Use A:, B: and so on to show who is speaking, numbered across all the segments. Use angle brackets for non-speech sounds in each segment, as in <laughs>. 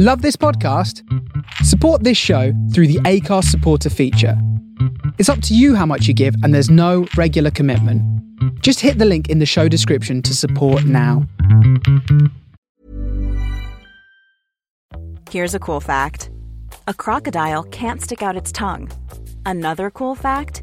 A: Love this podcast? Support this show through the Acast supporter feature. It's up to you how much you give, and there's no regular commitment. Just hit the link in the show description to support now.
B: Here's a cool fact a crocodile can't stick out its tongue. Another cool fact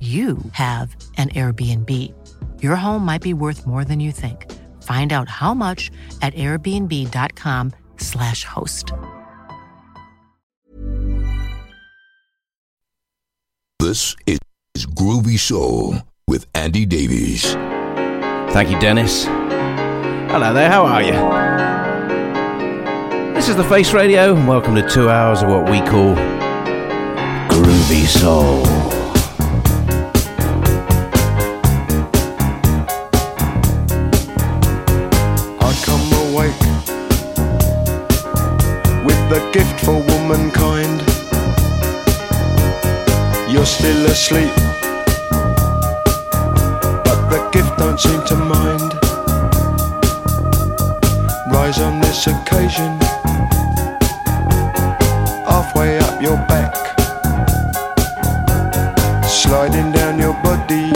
C: you have an Airbnb. Your home might be worth more than you think. Find out how much at airbnb.com/slash host.
D: This is Groovy Soul with Andy Davies.
E: Thank you, Dennis. Hello there, how are you? This is the Face Radio, and welcome to two hours of what we call Groovy Soul.
F: Awake with the gift for womankind. You're still asleep, but the gift don't seem to mind. Rise on this occasion, halfway up your back, sliding down your body,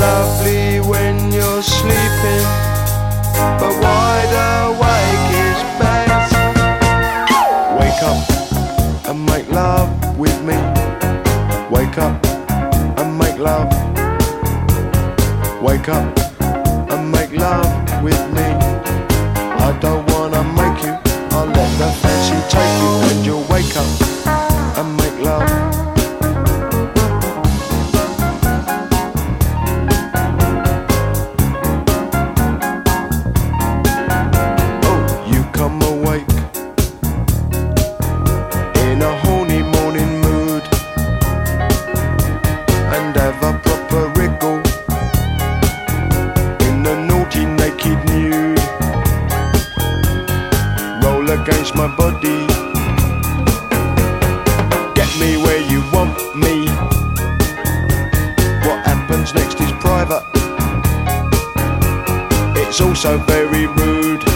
F: lovely when you're sleeping, but wide awake is best. Wake up and make love with me. Wake up and make love. Wake up against my body. Get me where you want me. What happens next is private. It's also very rude.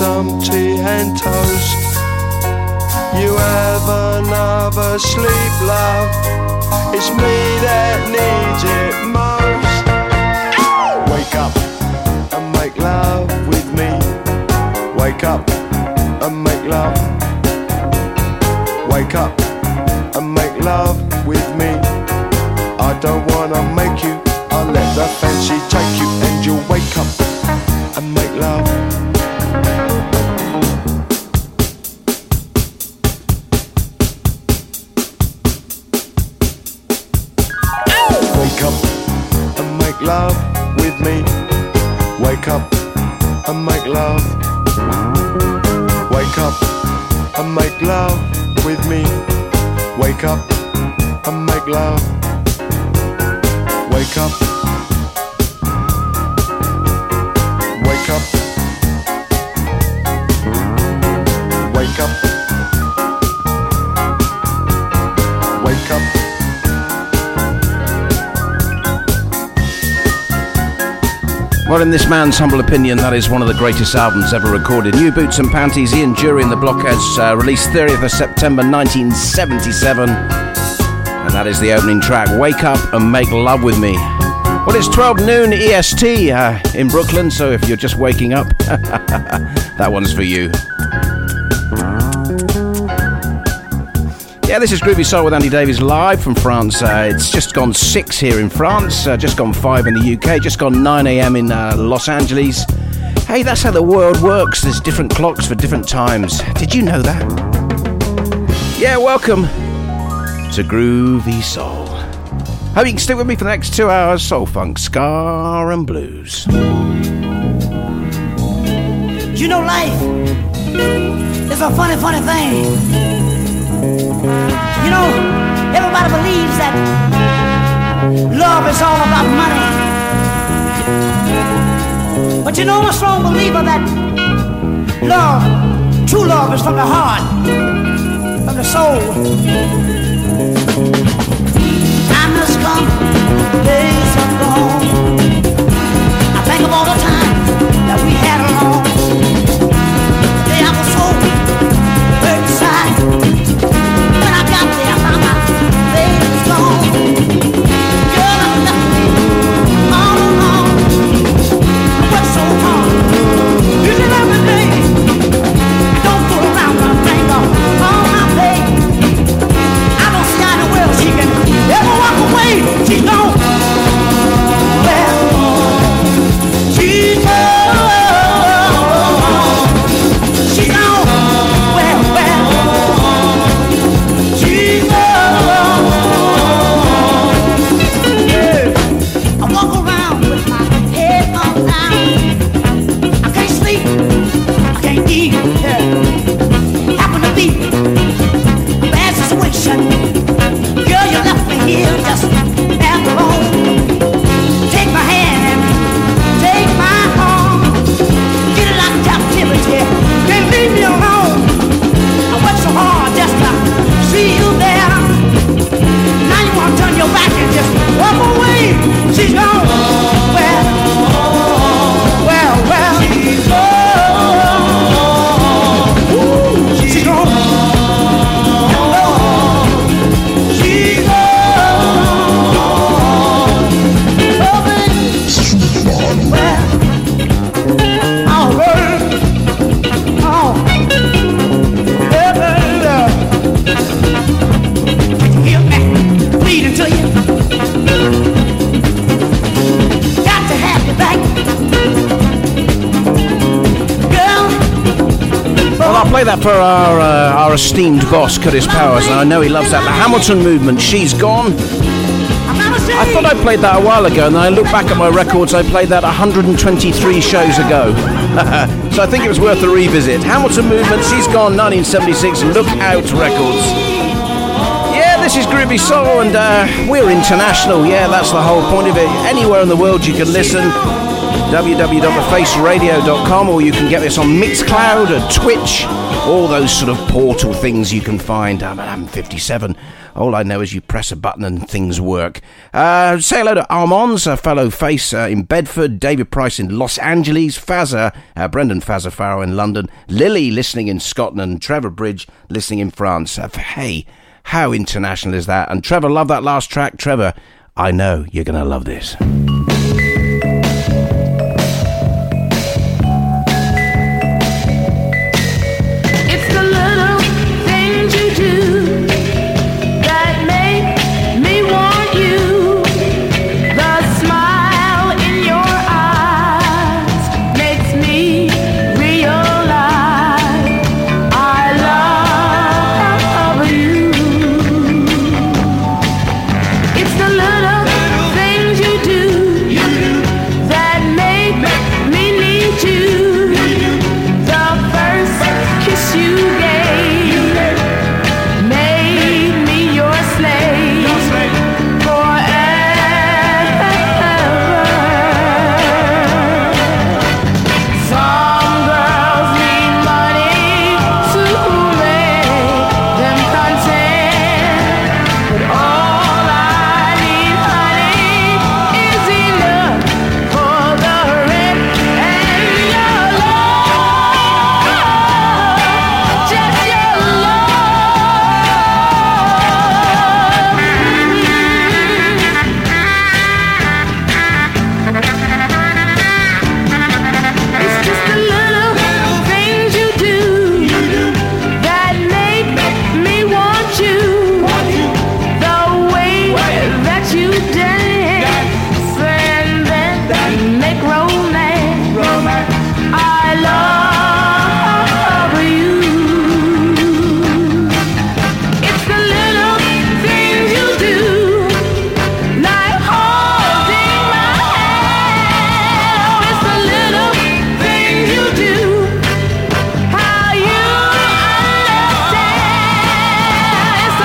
F: Some tea and toast. You have another sleep, love. It's me that needs it most. Wake up and make love with me. Wake up and make love. Wake up and make love with me. I don't wanna make you. I'll let the fancy take you, and you'll wake up and make love.
E: In this man's humble opinion, that is one of the greatest albums ever recorded. New Boots and Panties, Ian Dury and the Blockheads, uh, released 30th of September 1977. And that is the opening track, Wake Up and Make Love With Me. Well, it's 12 noon EST uh, in Brooklyn, so if you're just waking up, <laughs> that one's for you. This is Groovy Soul with Andy Davies live from France. Uh, it's just gone six here in France, uh, just gone five in the UK, just gone 9 a.m. in uh, Los Angeles. Hey, that's how the world works. There's different clocks for different times. Did you know that? Yeah, welcome to Groovy Soul. Hope you can stick with me for the next two hours. Soul, funk, ska, and blues.
G: You know, life is a funny, funny thing. You know, everybody believes that love is all about money. But you know, I'm a strong believer that love, true love, is from the heart, from the soul. Time has come, days are gone. I think of all the time walk away. She's gone.
E: For our uh, our esteemed boss, Curtis Powers, and I know he loves that. The Hamilton movement, She's Gone. I thought I played that a while ago, and then I look back at my records, I played that 123 shows ago. <laughs> so I think it was worth a revisit. Hamilton movement, She's Gone, 1976, Look Out Records. Yeah, this is Groovy Soul, and uh, we're international. Yeah, that's the whole point of it. Anywhere in the world you can listen. www.faceradio.com or you can get this on Mixcloud and Twitch. All those sort of portal things you can find. I'm, I'm 57. All I know is you press a button and things work. Uh, say hello to Armands, a fellow face uh, in Bedford, David Price in Los Angeles, Fazza, uh, Brendan Fazza Farrow in London, Lily listening in Scotland, Trevor Bridge listening in France. Uh, hey, how international is that? And Trevor, love that last track. Trevor, I know you're going to love this.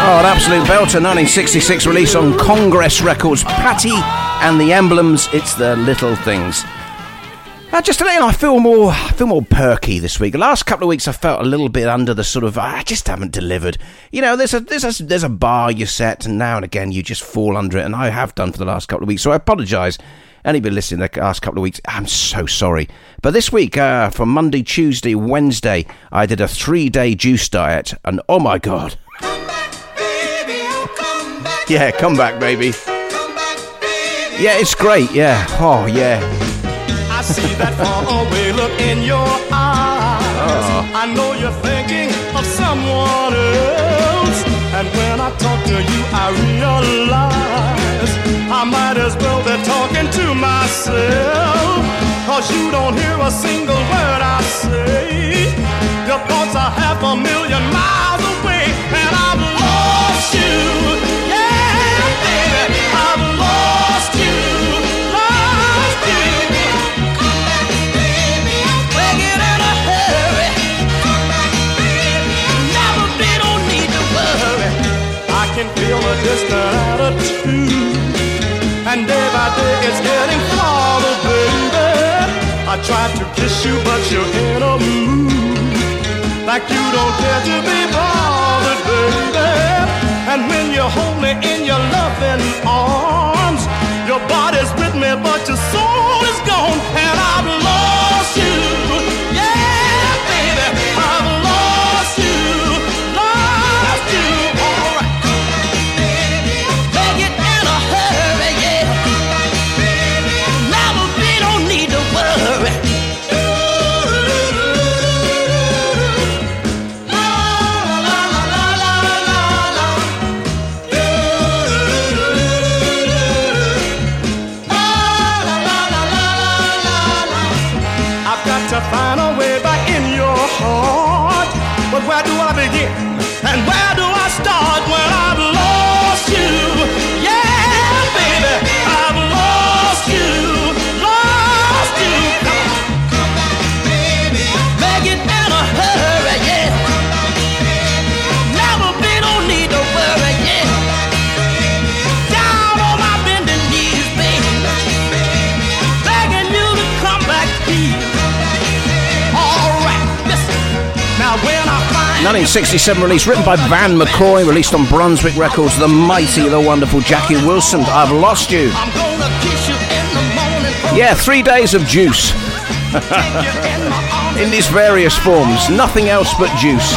E: Oh, an absolute belter. 1966 release on Congress Records. Patty and the Emblems. It's the little things. Uh, just to let you know, I feel more, I feel more perky this week. The last couple of weeks, I felt a little bit under the sort of, I just haven't delivered. You know, there's a, there's a, there's a bar you set, and now and again you just fall under it, and I have done for the last couple of weeks. So I apologise. Anybody listening the last couple of weeks, I'm so sorry. But this week, uh, Monday, Tuesday, Wednesday, I did a three-day juice diet, and oh my god. Yeah, come back, baby. Yeah, it's great. Yeah. Oh, yeah.
H: I see that faraway look in your eyes. Ah. I know you're thinking of someone else. And when I talk to you, I realize I might as well be talking to myself. Cause you don't hear a single word I say. Your thoughts are half a million miles away. Can feel a distant attitude. And day by day it's getting farther, baby. I tried to kiss you, but you're in a mood. Like you don't care to be bothered, baby. And when you hold me in your loving arms, your body's with me, but your soul is gone, and I've lost you.
E: 1967 release, written by Van McCoy, released on Brunswick Records, the mighty, the wonderful Jackie Wilson. I've lost you.
H: I'm gonna kiss you in the morning.
E: Yeah, three days of juice. <laughs> in these various forms. Nothing else but juice.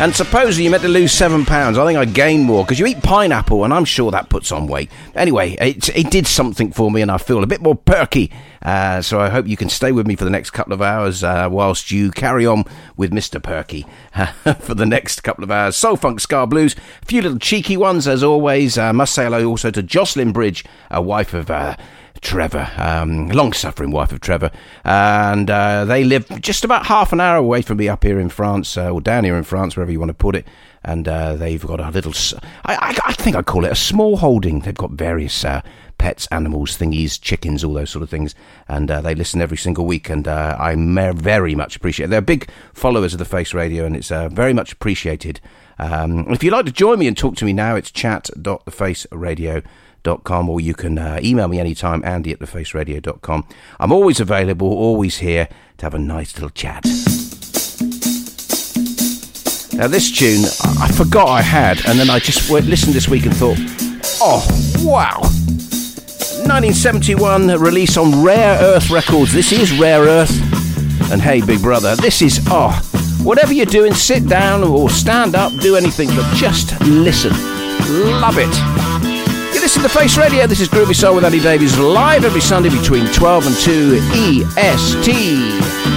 E: And supposedly you meant to lose seven pounds. I think I gained more because you eat pineapple, and I'm sure that puts on weight. Anyway, it, it did something for me, and I feel a bit more perky. Uh, so I hope you can stay with me for the next couple of hours uh, whilst you carry on with Mr. Perky <laughs> for the next couple of hours. Soul Funk Ska Blues, a few little cheeky ones as always. Uh, must say hello also to Jocelyn Bridge, a wife of. Trevor, um, long suffering wife of Trevor, and uh, they live just about half an hour away from me up here in France, uh, or down here in France, wherever you want to put it. And uh, they've got a little—I think I'd call it a small holding. They've got various uh, pets, animals, thingies, chickens, all those sort of things. And uh, they listen every single week, and uh, I very much appreciate it. They're big followers of the Face Radio, and it's uh, very much appreciated. Um, if you'd like to join me and talk to me now, it's chat.thefaceradio.com or you can uh, email me anytime, andy at thefaceradio.com. I'm always available, always here to have a nice little chat. Now, this tune, I, forgot I had, and then I just listened this week and thought, oh, wow. 1971 release on Rare Earth Records. This is Rare Earth. And hey, big brother, this is, oh, whatever you're doing, sit down or stand up, do anything, but just listen. Love it. Listen to Face Radio. This is Groovy Soul with Andy Davies live every Sunday between 12 and 2 EST.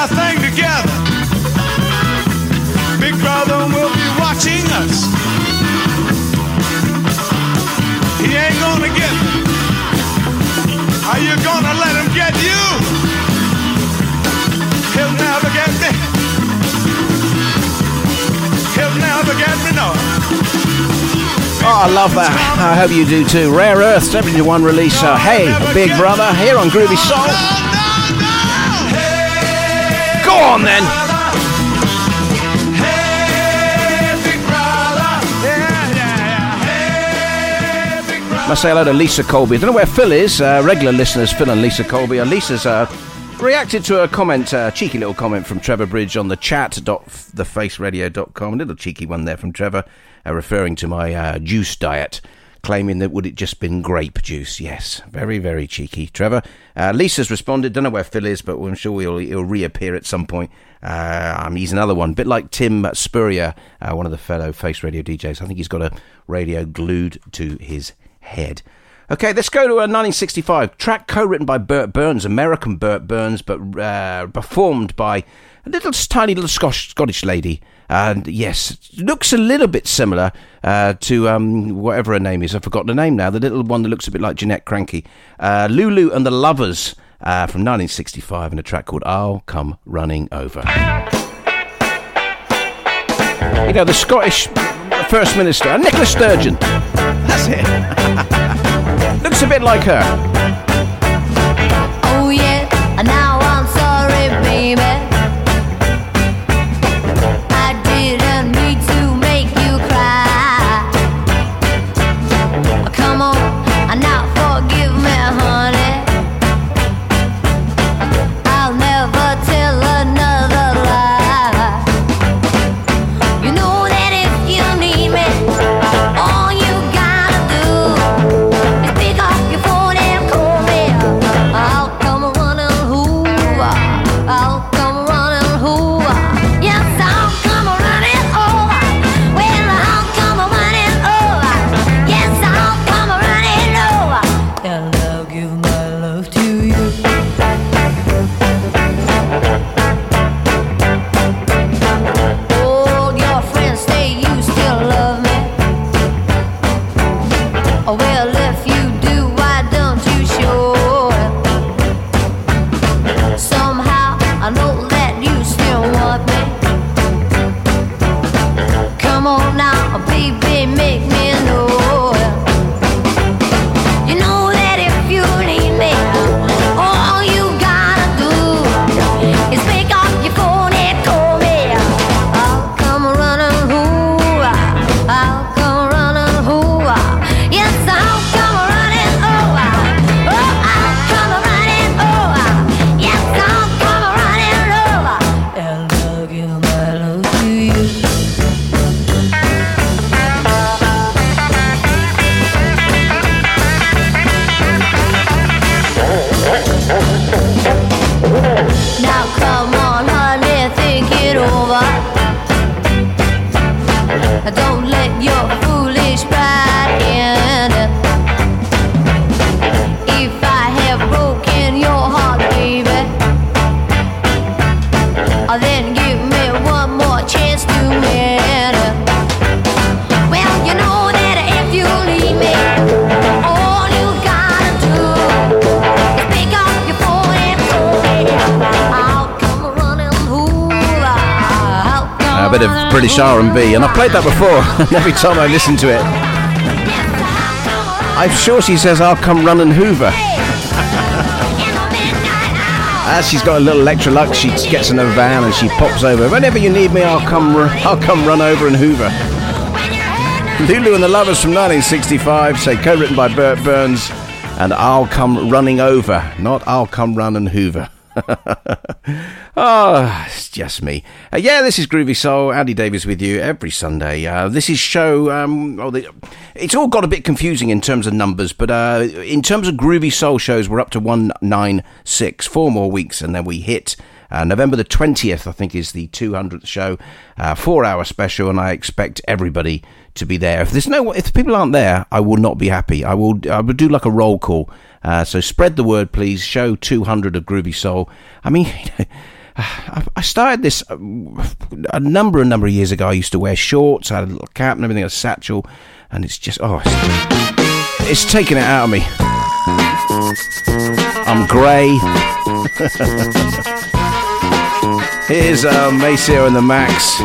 F: our thing together, big brother will be watching us. He ain't gonna get me. Are you gonna let him get you? He'll never get me. He'll never get me, no.
E: Oh, I love that. I hope you do too. Rare Earth, 71 release. Uh, hey, Big Brother, here on Groovy Soul. On then. Must say hello to Lisa Colby. I don't know where Phil is. Uh, regular listeners, Phil and Lisa Colby. And Lisa's uh, reacted to a comment, uh, cheeky little comment from Trevor Bridge on the chat.thefaceradio.com. A little cheeky one there from Trevor, uh, referring to my uh, juice diet, claiming that would it just been grape juice? Yes, very, very cheeky. Trevor. Uh, Lisa's responded. Don't know where Phil is, but I'm sure he'll, he'll reappear at some point. Uh, um, he's another one, bit like Tim Spurrier, uh, one of the fellow Face Radio DJs. I think he's got a radio glued to his head. Okay, let's go to a 1965. Track co-written by Bert Berns, American Bert Berns, but uh, performed by a little tiny little Scottish, Scottish lady. And yes, looks a little bit similar uh, to um, whatever her name is. I've forgotten her name now. The little one that looks a bit like Janette Krankie. Uh, Lulu and the Luvvers uh, from 1965 and a track called I'll Come Running Over. You know, the Scottish First Minister, Nicola Sturgeon. That's it. <laughs> Looks a bit like her.
I: Oh yeah, now
E: British R&B, and I've played that before. <laughs> and Every time I listen to it, I'm sure she says, I'll come run and hoover. <laughs> As she's got a little Electrolux, she gets in her van and she pops over. Whenever you need me, I'll come, I'll come run over and hoover. Lulu and the Luvvers from 1965, say co-written by Bert Berns, and I'll come running over, not I'll come run and hoover. oh, <laughs> ah, it's just me. Uh, yeah, this is Groovy Soul. Andy Davies with you every Sunday. Uh, this is show. Um, oh, the, it's all got a bit confusing in terms of numbers, but uh, in terms of Groovy Soul shows, we're up to one nine six. Four more weeks, and then we hit. Uh, November the 20th, I think, is the 200th show, uh, four hour special, and I expect everybody to be there. If there's no, if people aren't there, I will not be happy. I will, I will do like a roll call. Uh, so spread the word, please. Show 200 of Groovy Soul. I mean, <laughs> <sighs> I started this uh, a number, a number of years ago. I used to wear shorts, I had a little cap and everything, a satchel, and it's just, oh, it's, it's taken it out of me. I'm grey. <laughs> Here's uh, Maceo and
J: the Macks.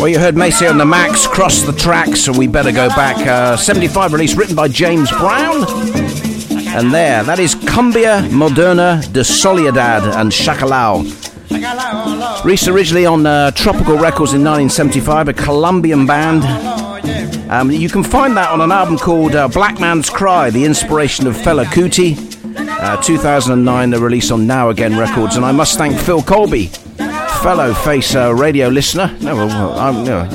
E: Well, you heard Maceo and the Macks cross the tracks, so we better go back. Uh, 75 release written by James Brown. And there, that is Cumbia Moderna de Soledad and Chacalao. Released originally on uh, Tropical Records in 1975, a Colombian band. Um, you can find that on an album called uh, Black Man's Cry, the inspiration of Fela Kuti. Uh, 2009, the release on Now Again Records. And I must thank Phil Colby, fellow Face uh, radio listener. No, well, I'm, no,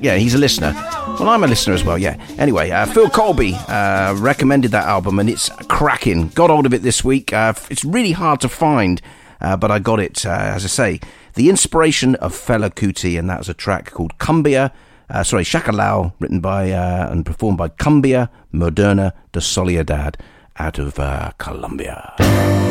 E: yeah, he's a listener. Well, I'm a listener as well, yeah. Anyway, uh, Phil Colby uh, recommended that album and it's cracking. Got hold of it this week. Uh, it's really hard to find, uh, but I got it, uh, as I say, the inspiration of Fela Kuti, and that was a track called Cumbia, uh, sorry, Chacalao, written by and performed by Cumbia Moderna de Soledad out of Colombia.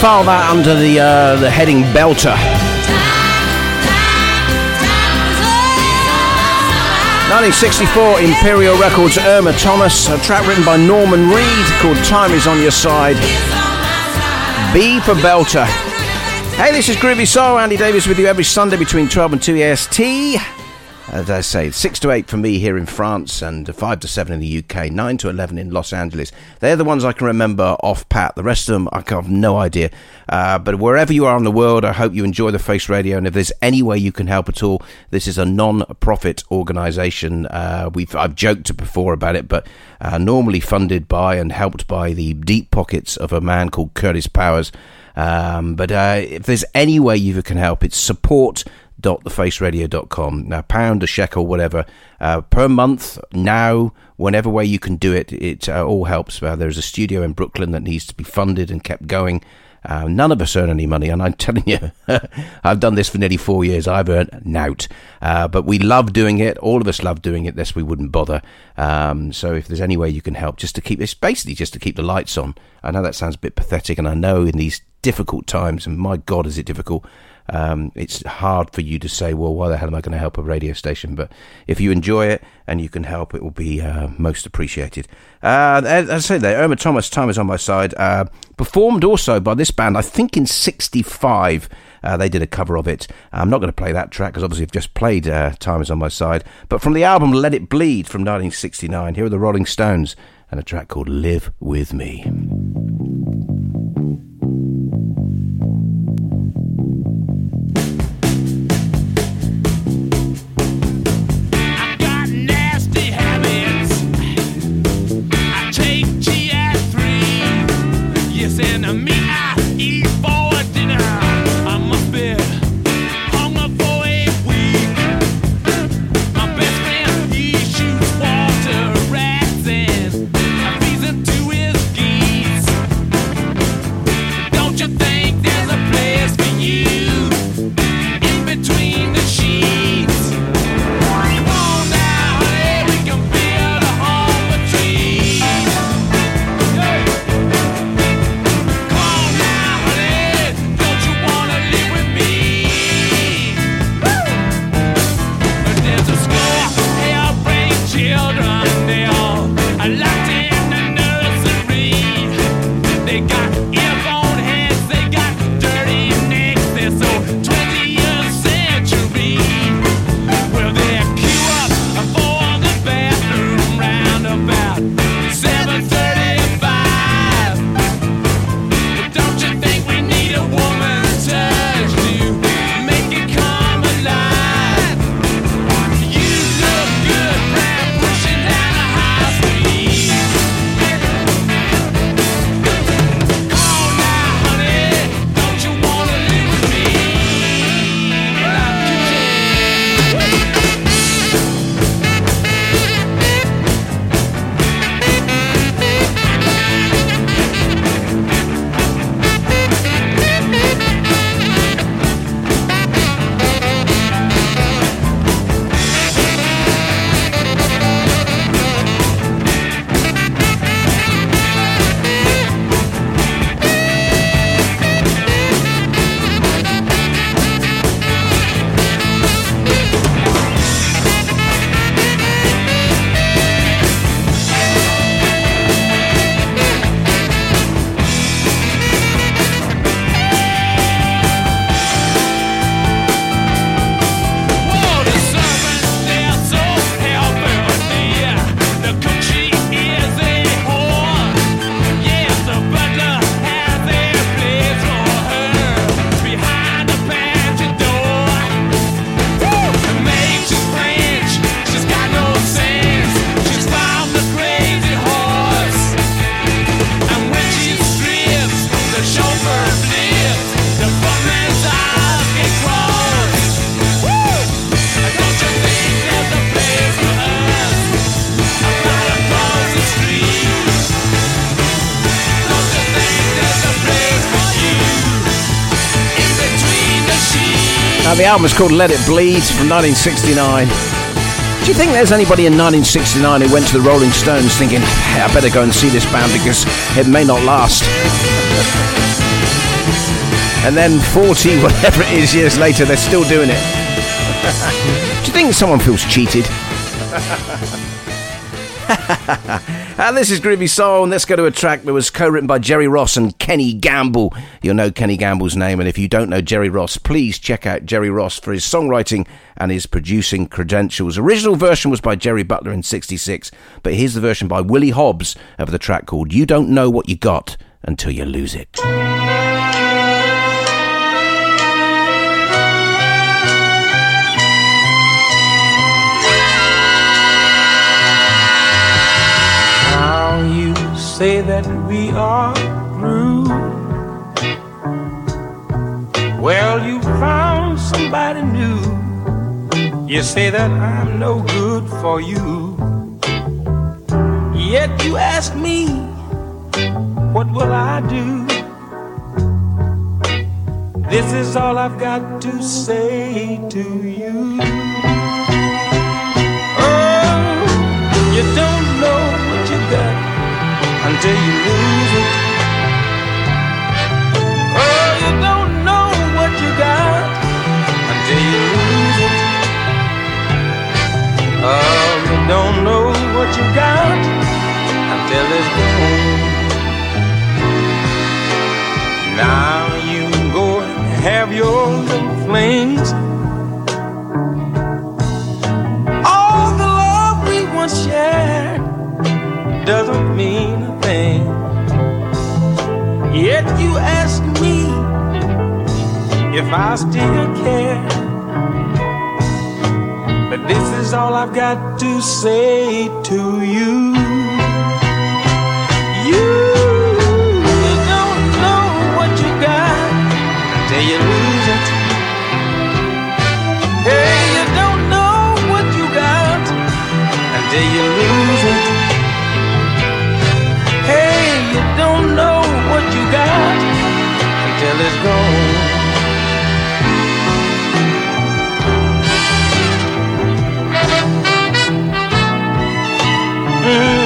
E: File that under the uh, the heading Belter. 1964 Imperial Records Irma Thomas, a track written by Norman Reed called Time Is On Your Side. B for Belter. Hey, this is Groovy Soul. Andy Davies with you every Sunday between 12 and 2 EST. As I say, 6 to 8 for me here in France and 5 to 7 in the UK, 9 to 11 in Los Angeles. They're the ones I can remember off pat. The rest of them, I have no idea. Uh, but wherever you are in the world, I hope you enjoy the Face Radio. And if there's any way you can help at all, this is a non profit organisation. Uh, we've I've joked before about it, but uh, normally funded by and helped by the deep pockets of a man called Curtis Powers. Um, but uh, if there's any way you can help, it's support thefaceradio.com. Now, pound, a shekel, whatever, uh, per month, now, whenever way you can do it, it uh, all helps. Uh, there's a studio in Brooklyn that needs to be funded and kept going. Uh, none of us earn any money, and I'm <laughs> telling you, <laughs> I've done this for nearly four years. I've earned nout, uh, but we love doing it. All of us love doing it. This we wouldn't bother. Um, so if there's any way you can help, just to keep it's basically just to keep the lights on. I know that sounds a bit pathetic, and I know in these difficult times, and my God, is it difficult um, it's hard for you to say, well, why the hell am I going to help a radio station? But if you enjoy it and you can help, it will be uh, most appreciated. Uh, as I say there, Irma Thomas, Time is on my side, uh, performed also by this band, I think in 65. Uh, they did a cover of it. I'm not going to play that track because obviously I've just played uh, Time is on my side. But from the album Let It Bleed from 1969, here are the Rolling Stones and a track called Live With Me. Album is called Let It Bleed from 1969. Do you think there's anybody in 1969 who went to the Rolling Stones thinking, hey, I better go and see this band because it may not last? And then 40, <laughs> whatever it is, years later, they're still doing it. <laughs> Do you think someone feels cheated? <laughs> and this is Groovy Soul, and let's go to a track that was co-written by Jerry Ross and Kenny Gamble. You'll know Kenny Gamble's name, and if you don't know Jerry Ross, please check out Jerry Ross for his songwriting and his producing credentials. Original version was by Jerry Butler in 66, but here's the version by Willie Hobbs of the track called You Don't Know What You Got Until You Lose It.
K: Say that we are through. Well, you found somebody new. You say that I'm no good for you. Yet you ask me, what will I do? This is all I've got to say to you. Oh, you don't until you lose it. Oh, you don't know what you got until you lose it. Oh, you don't know what you got until it's gone. Now you go and have your little flings. All the love we once shared doesn't mean. Yet you ask me if I still care. But this is all I've got to say to you. It's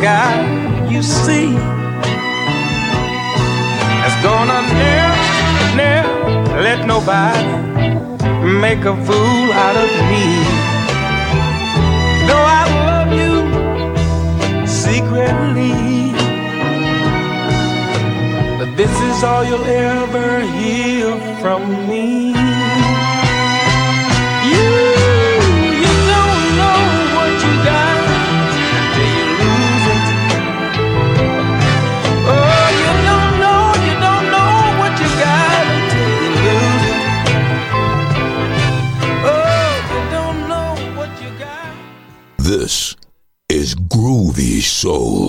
K: guy you see that's gonna never, never let nobody make a fool out of me. Though I love you secretly, but this is all you'll ever hear from me.
D: Soul.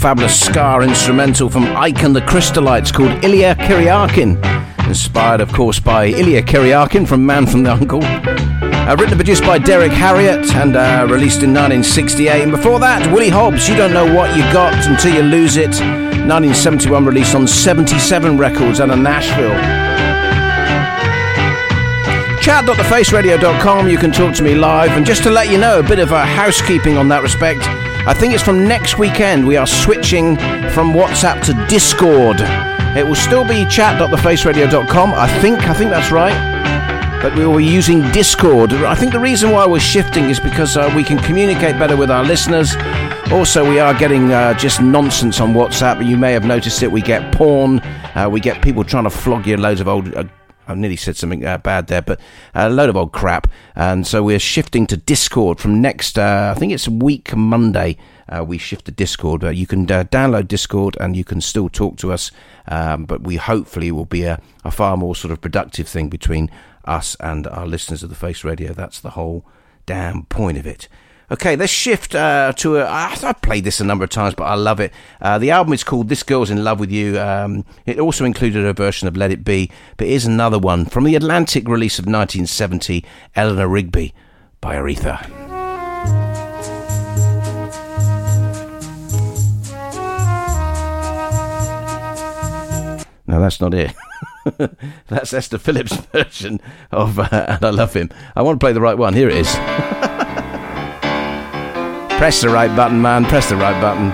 E: Fabulous Ska instrumental from Ike and the Crystalites called Ilya Kuryakin. Inspired, of course, by Ilya Kuryakin from Man from the Uncle. Uh, written and produced by Derrick Harriott and uh, released in 1968. And before that, Willie Hobbs, You Don't Know What You Got Until You Lose It. 1971 released on 77 Records out of Nashville. Chat.thefaceradio.com, you can talk to me live. And just to let you know, a bit of a housekeeping on that respect, I think it's from next weekend we are switching from WhatsApp to Discord. It will still be chat.thefaceradio.com, I think, I think that's right but we will be using Discord. I think the reason why we're shifting is because uh, we can communicate better with our listeners. Also, we are getting uh, just nonsense on WhatsApp. You may have noticed it. We get porn. Uh, we get people trying to flog you loads of old. Uh, I nearly said something uh, bad there, but a load of old crap. And so we're shifting to Discord from next. Uh, I think it's week Monday. we shift to Discord. you can download Discord and you can still talk to us. Um, but we hopefully will be a, a far more sort of productive thing between us and our listeners of the Face Radio. That's the whole damn point of it. Okay, let's shift uh, to a. I've played this a number of times, but I love it. Uh, the album is called This Girl's in Love with You. Um, it also included a version of Let It Be, but here's another one from the Atlantic release of 1970 Eleanor Rigby by Aretha. No, that's not it. <laughs> That's Esther Phillips' <laughs> version of uh, And I Love Him. I want to play the right one. Here it is. <laughs> Press the right button, man. Press the right button.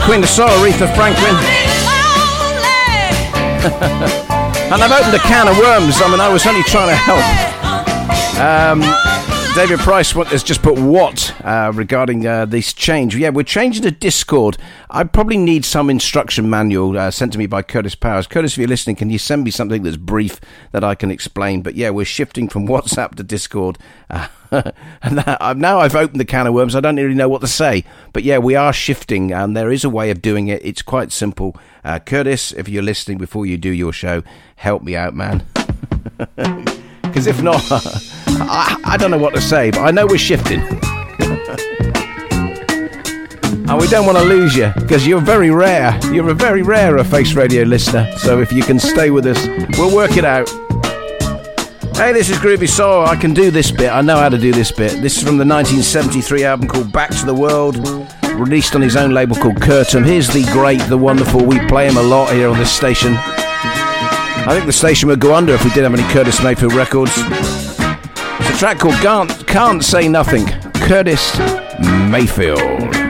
L: The
E: Queen of Soul, Aretha Franklin. <laughs> and I've opened a can of worms. I mean, I was only trying to help. <laughs> Um, David Price has just put what uh, regarding uh, this change. Yeah, we're changing to Discord. I probably need some instruction manual uh, sent to me by Curtis Powers. Curtis, if you're listening, can you send me something that's brief that I can explain? But yeah, we're shifting from <laughs> WhatsApp to Discord. <laughs> And that, I've- now I've opened the can of worms. I don't really know what to say. But yeah, we are shifting, and there is a way of doing it. It's quite simple. Uh, Curtis, if you're listening before you do your show, help me out, man. <laughs> Because if not, I, I don't know what to say, but I know we're shifting. <laughs> and we don't want to lose you because you're very rare. You're a very rare Face Radio listener. So if you can stay with us, we'll work it out. Hey, this is Groovy Soul. I can do this bit. I know how to do this bit. This is from the 1973 album called Back to the World, released on his own label called Curtom. Here's the great, the wonderful. We play him a lot here on this station. I think the station would go under if we didn't have any Curtis Mayfield records. It's a track called Can't, Can't Say Nothing. Curtis Mayfield.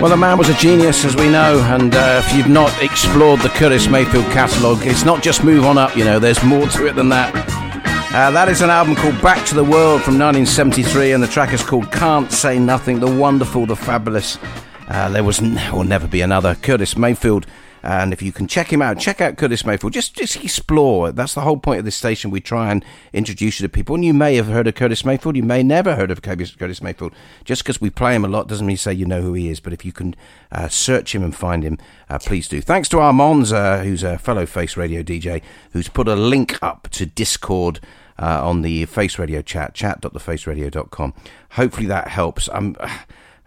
E: Well, the man was a genius, as we know, and uh, if you've not explored the Curtis Mayfield catalogue, it's not just Move On Up, you know, there's more to it than that. Uh, that is an album called Back to the World from 1973, and the track is called Can't Say Nothing, the wonderful, the fabulous. Uh, there was n- will never be another Curtis Mayfield. And if you can check him out, check out Curtis Mayfield. Just just explore. That's the whole point of this station. We try and introduce you to people. And you may have heard of Curtis Mayfield. You may never heard of Curtis Mayfield. Just because we play him a lot doesn't mean say you know who he is. But if you can uh, search him and find him, uh, please do. Thanks to Armand's, uh, who's a fellow Face Radio DJ, who's put a link up to Discord. Uh, on the Face Radio chat, chat.thefaceradio.com. Hopefully that helps. Um,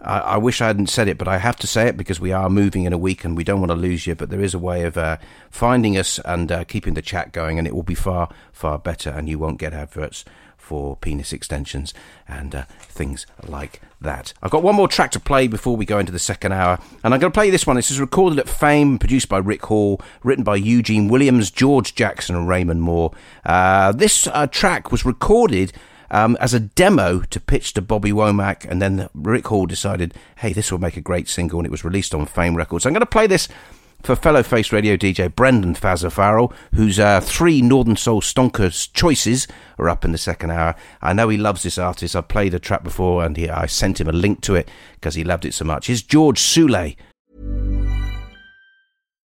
E: I, I wish I hadn't said it, but I have to say it because we are moving in a week and we don't want to lose you. But there is a way of uh, finding us and uh, keeping the chat going, and it will be far, far better, and you won't get adverts for penis extensions and uh, things like that. I've got one more track to play before we go into the second hour, and I'm going to play this one. This is recorded at Fame, produced by Rick Hall, written by Eugene Williams, George Jackson, and Raymond Moore. Uh, this uh, track was recorded. Um, as a demo to pitch to Bobby Womack, and then Rick Hall decided, hey, this will make a great single, and it was released on Fame Records. I'm going to play this for fellow Face Radio DJ Brendan Fazza Farrell, whose uh, three Northern Soul Stonkers choices are up in the second hour. I know he loves this artist. I've played a track before, and he, I sent him a link to it because he loved it so much. Here's George Soule.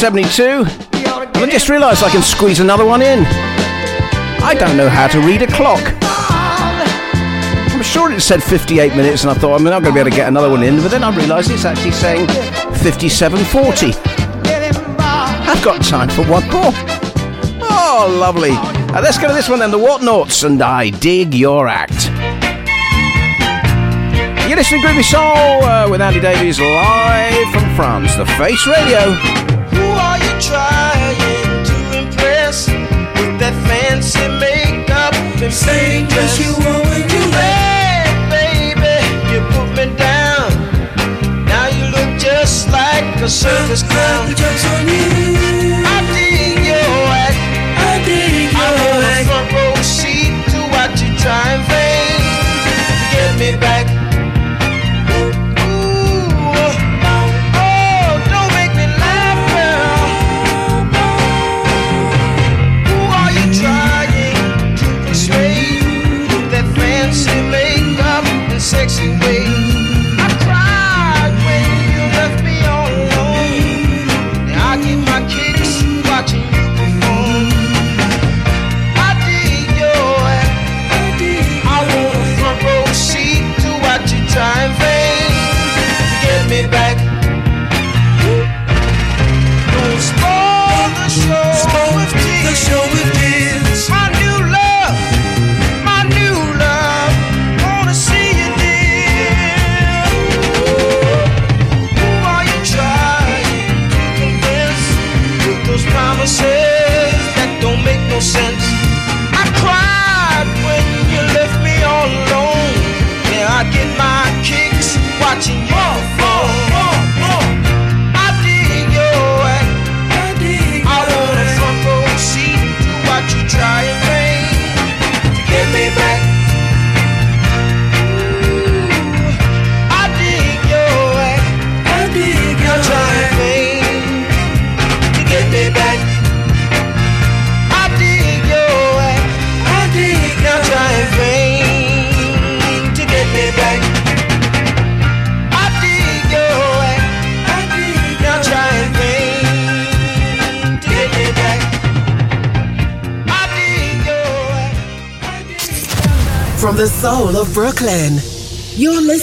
E: 72. And I just realised I can squeeze another one in. I don't know how to read a clock. I'm sure it said 58 minutes, and I thought I'm not going to be able to get another one in, but then I realised it's actually saying 57.40. I've got time for one more. Oh, lovely. Uh, let's go to this one then, The Whatnauts, and I Dig Your Act. You're listening to Groovy Soul uh, with Andy Davies live from France, The Face Radio.
M: Makeup and say dress? you want when you hey, baby, you put me down. Now you look just like a circus clown. I dig your act. I dig your I'm on the front row seat to watch you try and get me back.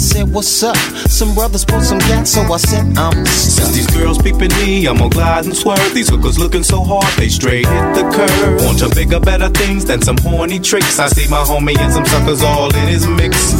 N: and said, what's up? Some brothers pulled some gas, so I said, I'm
O: Since these girls peeping me, I'm gonna glide and swerve. These hookers looking so hard, they straight hit the curve. Want to bigger, better things than some horny tricks. I see my homie and some suckers all in his mix.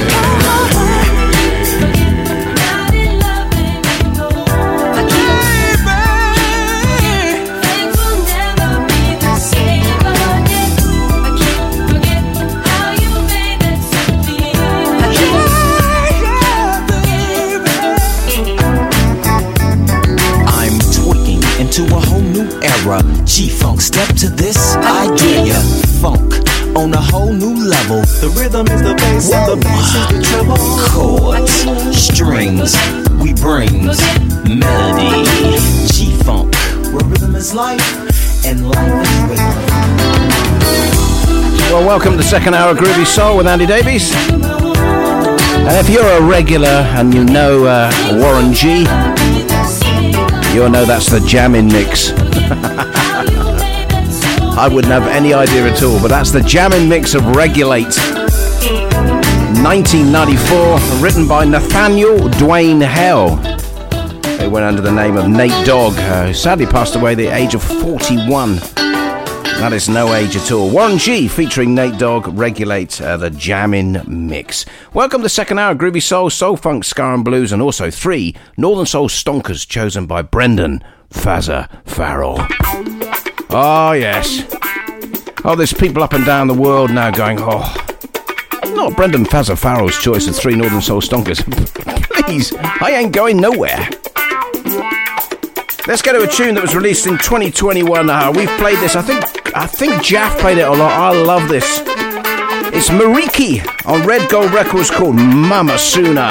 M: G-Funk, step to this idea. Funk on a whole new level.
O: The rhythm is the bass and the bass is the treble.
M: Chords, strings, we brings melody. G-Funk, where rhythm is life and life is rhythm.
E: Well, welcome to the second hour of Groovy Soul with Andy Davies. And if you're a regular and you know uh, Warren G, you'll know that's the jamming mix. <laughs> I wouldn't have any idea at all, but that's the jamming mix of Regulate. 1994, written by Nathaniel Dwayne Hale. He went under the name of Nate Dogg, uh, who sadly passed away at the age of 41. That is no age at all. Warren G featuring Nate Dogg regulate uh, the jamming mix. Welcome to the second hour Groovy Soul, Soul Funk, Ska and Blues, and also three Northern Soul stonkers chosen by Brendan Fazza Farrell. Oh yes. Oh, there's people up and down the world now going, oh, not Brendan Fazza Farrell's choice of three Northern Soul stonkers. <laughs> Please, I ain't going nowhere. Let's go to a tune that was released in 2021. Uh, we've played this. I think I think Jaff played it a lot. I love this. It's Mariki on Red Gold Records called Mama Suna.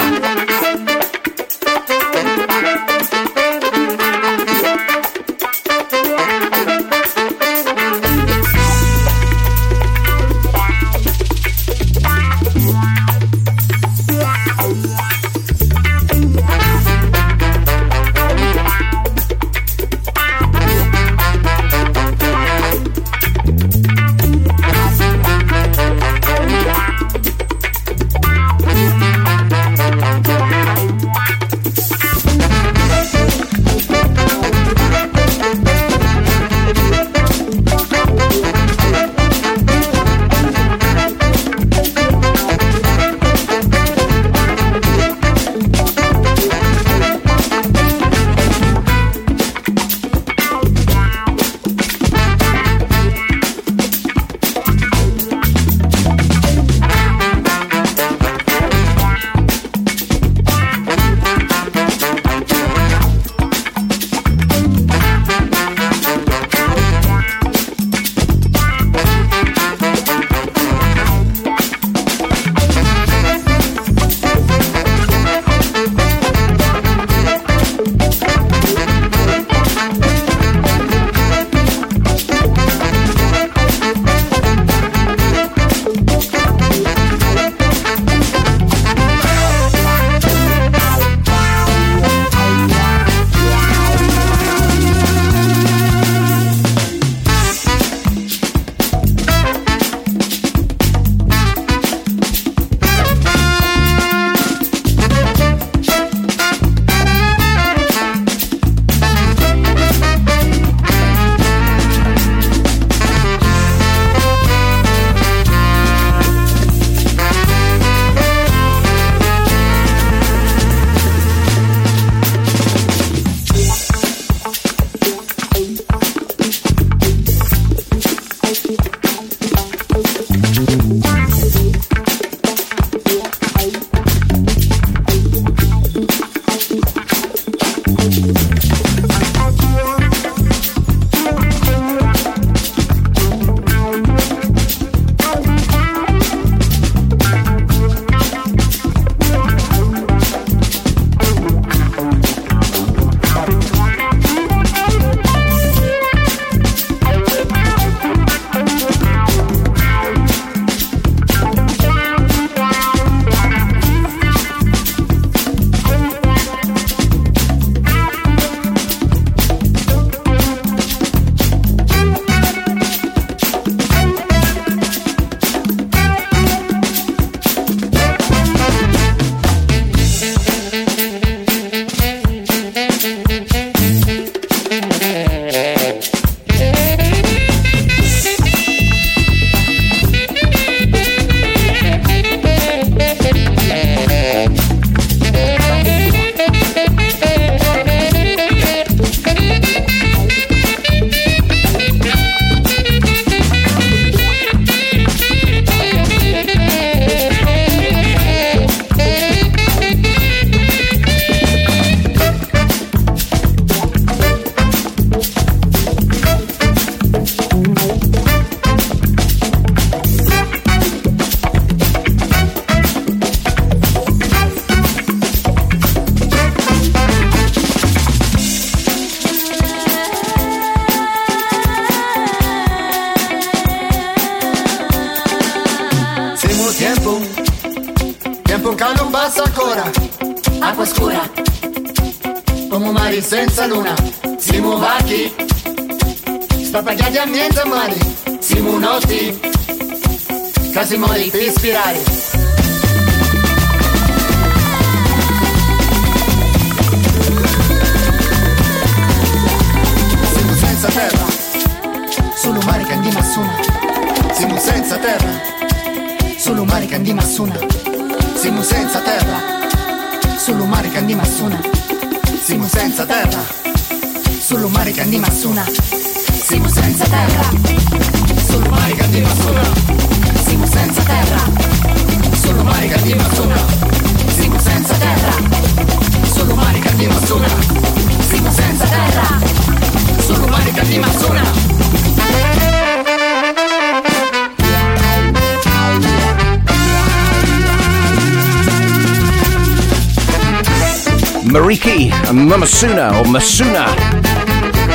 E: Or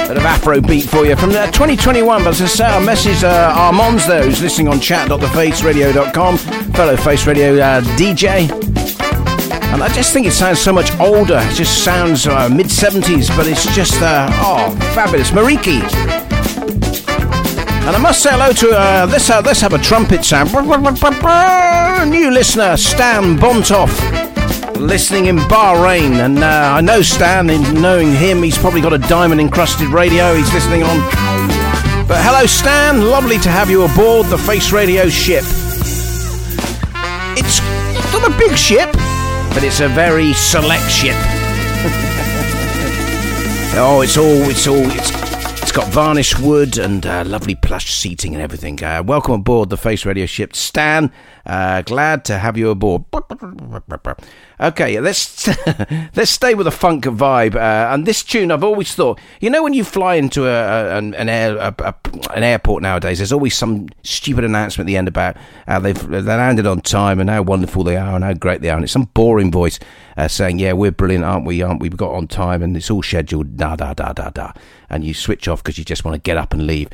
E: Bit of Afro beat for you from uh, 2021. But as I say, our message uh, Armand's there, who's listening on chat.thefaceradio.com, fellow Face Radio uh, DJ. And I just think it sounds so much older. It just sounds uh, mid 70s, but it's just, uh, oh, fabulous. Mariki. And I must say hello to uh, this. Uh, let's have a trumpet sound. New listener, Stan Bontoff, listening in Bahrain. And uh, I know Stan, in knowing him, he's probably got a diamond encrusted radio he's listening on. But hello, Stan. Lovely to have you aboard the Face Radio ship. It's not a big ship, but it's a very select ship. <laughs> oh, it's all, it's all, it's, got varnished wood and uh, lovely plush seating and everything. Uh, welcome aboard the Face Radio ship, Stan. Uh, glad to have you aboard. Okay, let's <laughs> let's stay with a funk vibe. Uh, and this tune, I've always thought, you know, when you fly into a, a an an, air, a, a, an airport nowadays, there's always some stupid announcement at the end about how they've they landed on time and how wonderful they are and how great they are, and it's some boring voice uh, saying, "Yeah, we're brilliant, aren't we? Aren't we? We got on time and it's all scheduled." Da da da da da, and you switch off because you just want to get up and leave.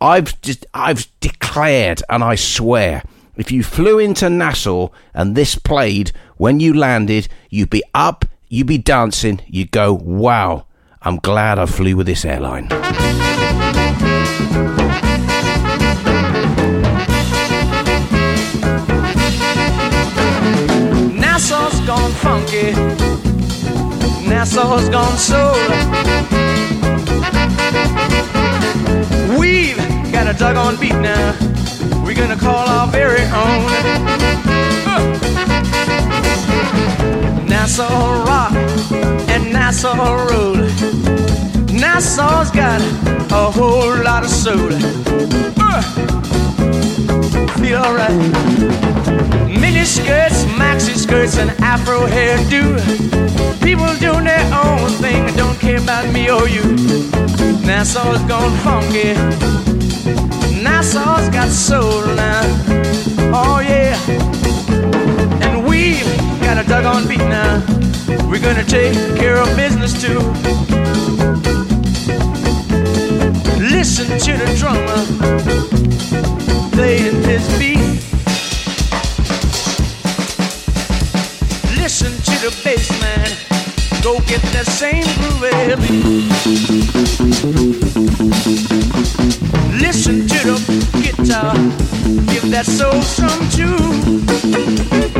E: I've just I've declared and I swear if you flew into Nassau and this played when you landed, you'd be up, you'd be dancing, you'd go, wow, I'm glad I flew with this airline.
K: Nassau's gone funky. Nassau's gone soul. We've got a doggone beat now. We're gonna call our very own. Uh. Nassau rock and Nassau roll. Nassau's got a whole lot of soul. Uh. Feel alright. Mini skirts, maxi skirts, and afro hairdo. People doing their own thing and don't care about me or you. Nassau's gone funky. Nassau's got soul now. Oh yeah. Got a doggone beat now. We're gonna take care of business too. Listen to the drummer playing his beat. Listen to the bass man. Go get that same groovy beat. Listen to the guitar. Give that soul some too.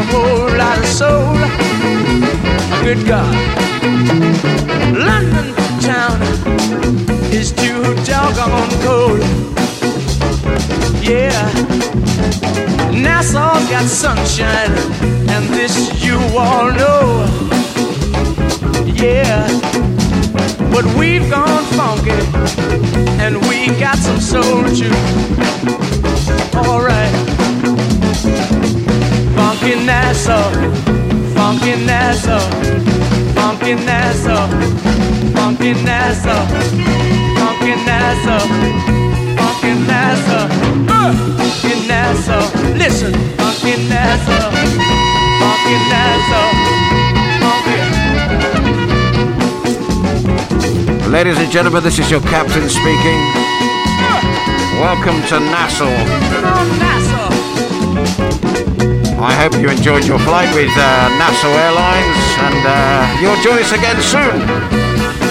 K: a whole lot of soul. Good God, London town is too doggone cold. Yeah. Nassau's got sunshine, and this you all know. Yeah, but we've gone funky, and we got some soul too. Alright, funky Nassau, funky Nassau, funky Nessa, funky Nessa, funky Nessa, funky Nessa, uh, funky Nessa. Listen, funky Nessa, funky Nessa, funky.
L: Ladies and gentlemen, this is your captain speaking. Welcome to
K: Nassau.
L: I hope you enjoyed your flight with uh, Nassau Airlines, and uh, you'll join us again soon.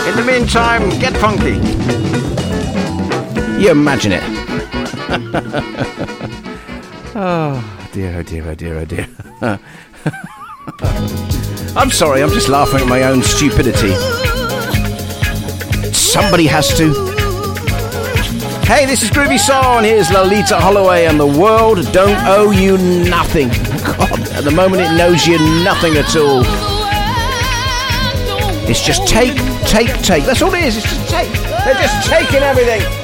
L: In the meantime, get funky. You imagine it. oh <laughs> dear, oh dear, oh dear, oh dear. <laughs> I'm sorry, I'm just laughing at my own stupidity. Somebody has to. Hey, this is Groovy Soul, and here's Loleatta Holloway, and the world don't owe you nothing. At the moment, it knows you nothing at all. It's just take, take, take. That's all it is. It's just take. They're just taking everything.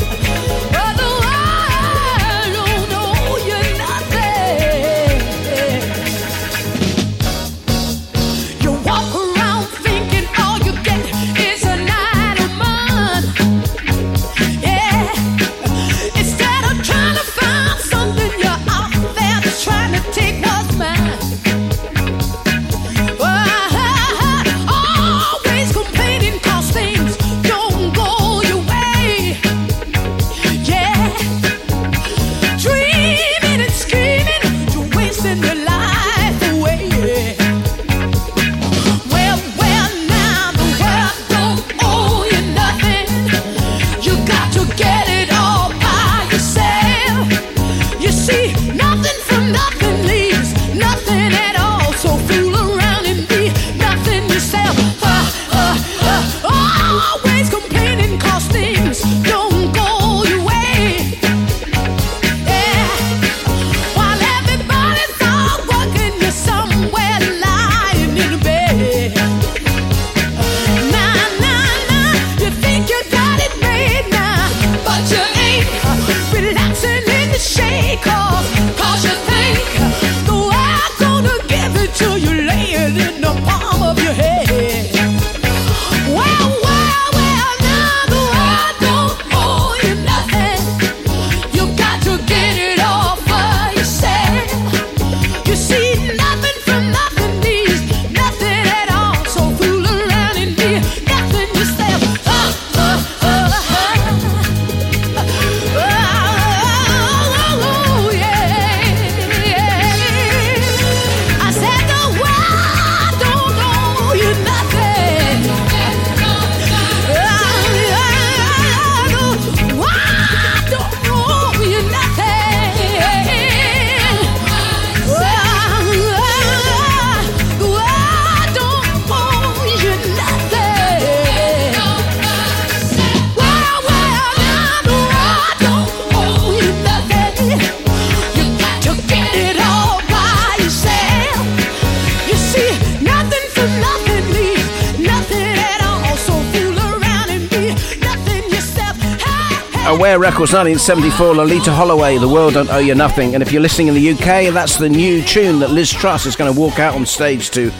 L: Records 1974, Loleatta Holloway, The World Don't Owe You Nothing. And if you're listening in the UK, that's the new tune that Liz Truss is going to walk out on stage to.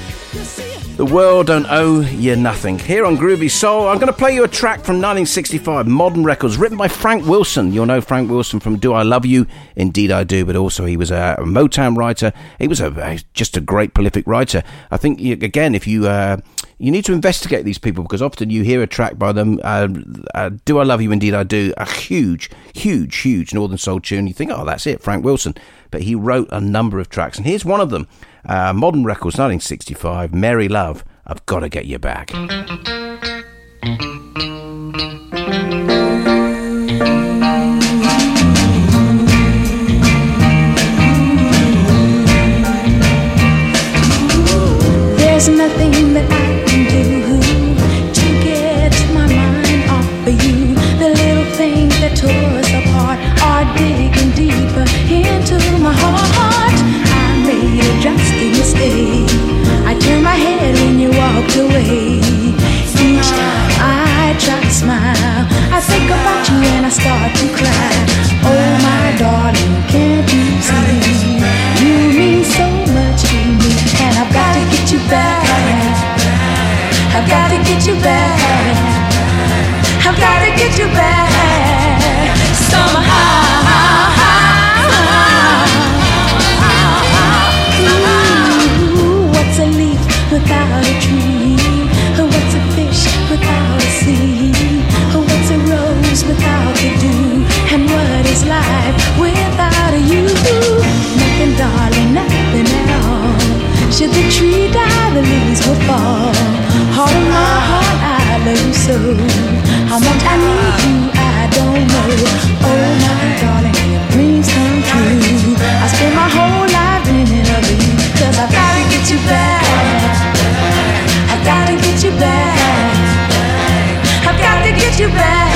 L: The World Don't Owe You Nothing. Here on Groovy Soul, I'm going to play you a track from 1965, Modern Records, written by Frank Wilson. You'll know Frank Wilson from Do I Love You? Indeed I Do, but also he was a Motown writer. He was a, just a great prolific writer. I think, again, if you... Uh, you need to investigate these people because often you hear a track by them. Uh, uh, do I love you? Indeed, I do. A huge, huge, huge Northern Soul tune. You think, oh, that's it, Frank Wilson. But he wrote a number of tracks, and here's one of them: uh, Modern Records, 1965. Mary Love, I've got to get you back.
P: looked away. Each time I try to smile, I think about you and I start to cry. Oh, my darling, can't you see? You mean so much to me, and I've got to
L: get you back. I've got to get you back. I've got to get you back. Should the tree die, the leaves will fall. Heart of my heart, I love you so. How much I need you, I don't know. Oh my darling, dreams come true. I spend my whole life dreaming of you. Cause I've gotta get you back. I've gotta get you back. I've got to get you back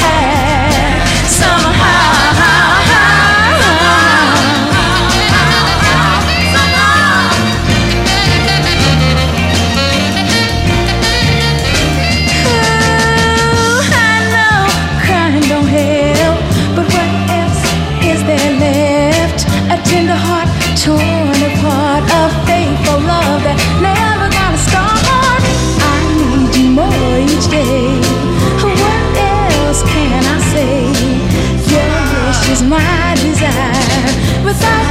L: gotta.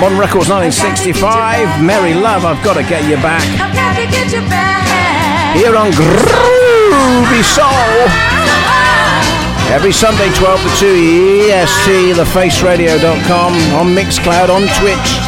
E: Modern Records 1965. Mary Love, I've got to get you back.
L: I've got to get you back.
E: Here on Groovy Soul. Every Sunday, 12 to 2 EST, thefaceradio.com, on Mixcloud, on Twitch,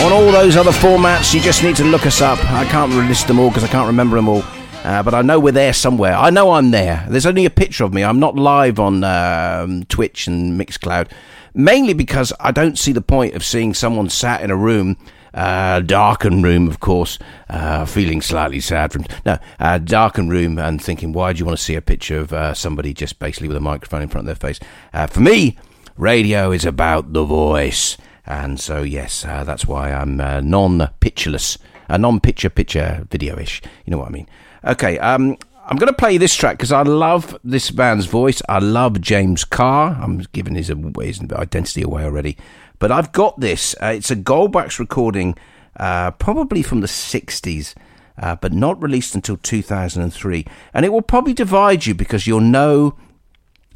E: on all those other formats. You just need to look us up. I can't list them all because I can't remember them all. Uh, but I know we're there somewhere. I know I'm there. There's only a picture of me. I'm not live on um, Twitch and Mixcloud, mainly because I don't see the point of seeing someone sat in a room, uh, darkened room, of course, uh, feeling slightly sad from no, uh, darkened room, and thinking, why do you want to see a picture of uh, somebody just basically with a microphone in front of their face? Uh, for me, radio is about the voice. And so, yes, uh, that's why I'm uh, non-pictureless, a non-picture picture video-ish. You know what I mean? Okay, um, I'm going to play this track because I love this band's voice. I love James Carr. I'm giving his, his identity away already. But I've got this. Uh, it's a Goldwax recording, uh, probably from the 60s. Uh, but not released until 2003. And it will probably divide you because you'll know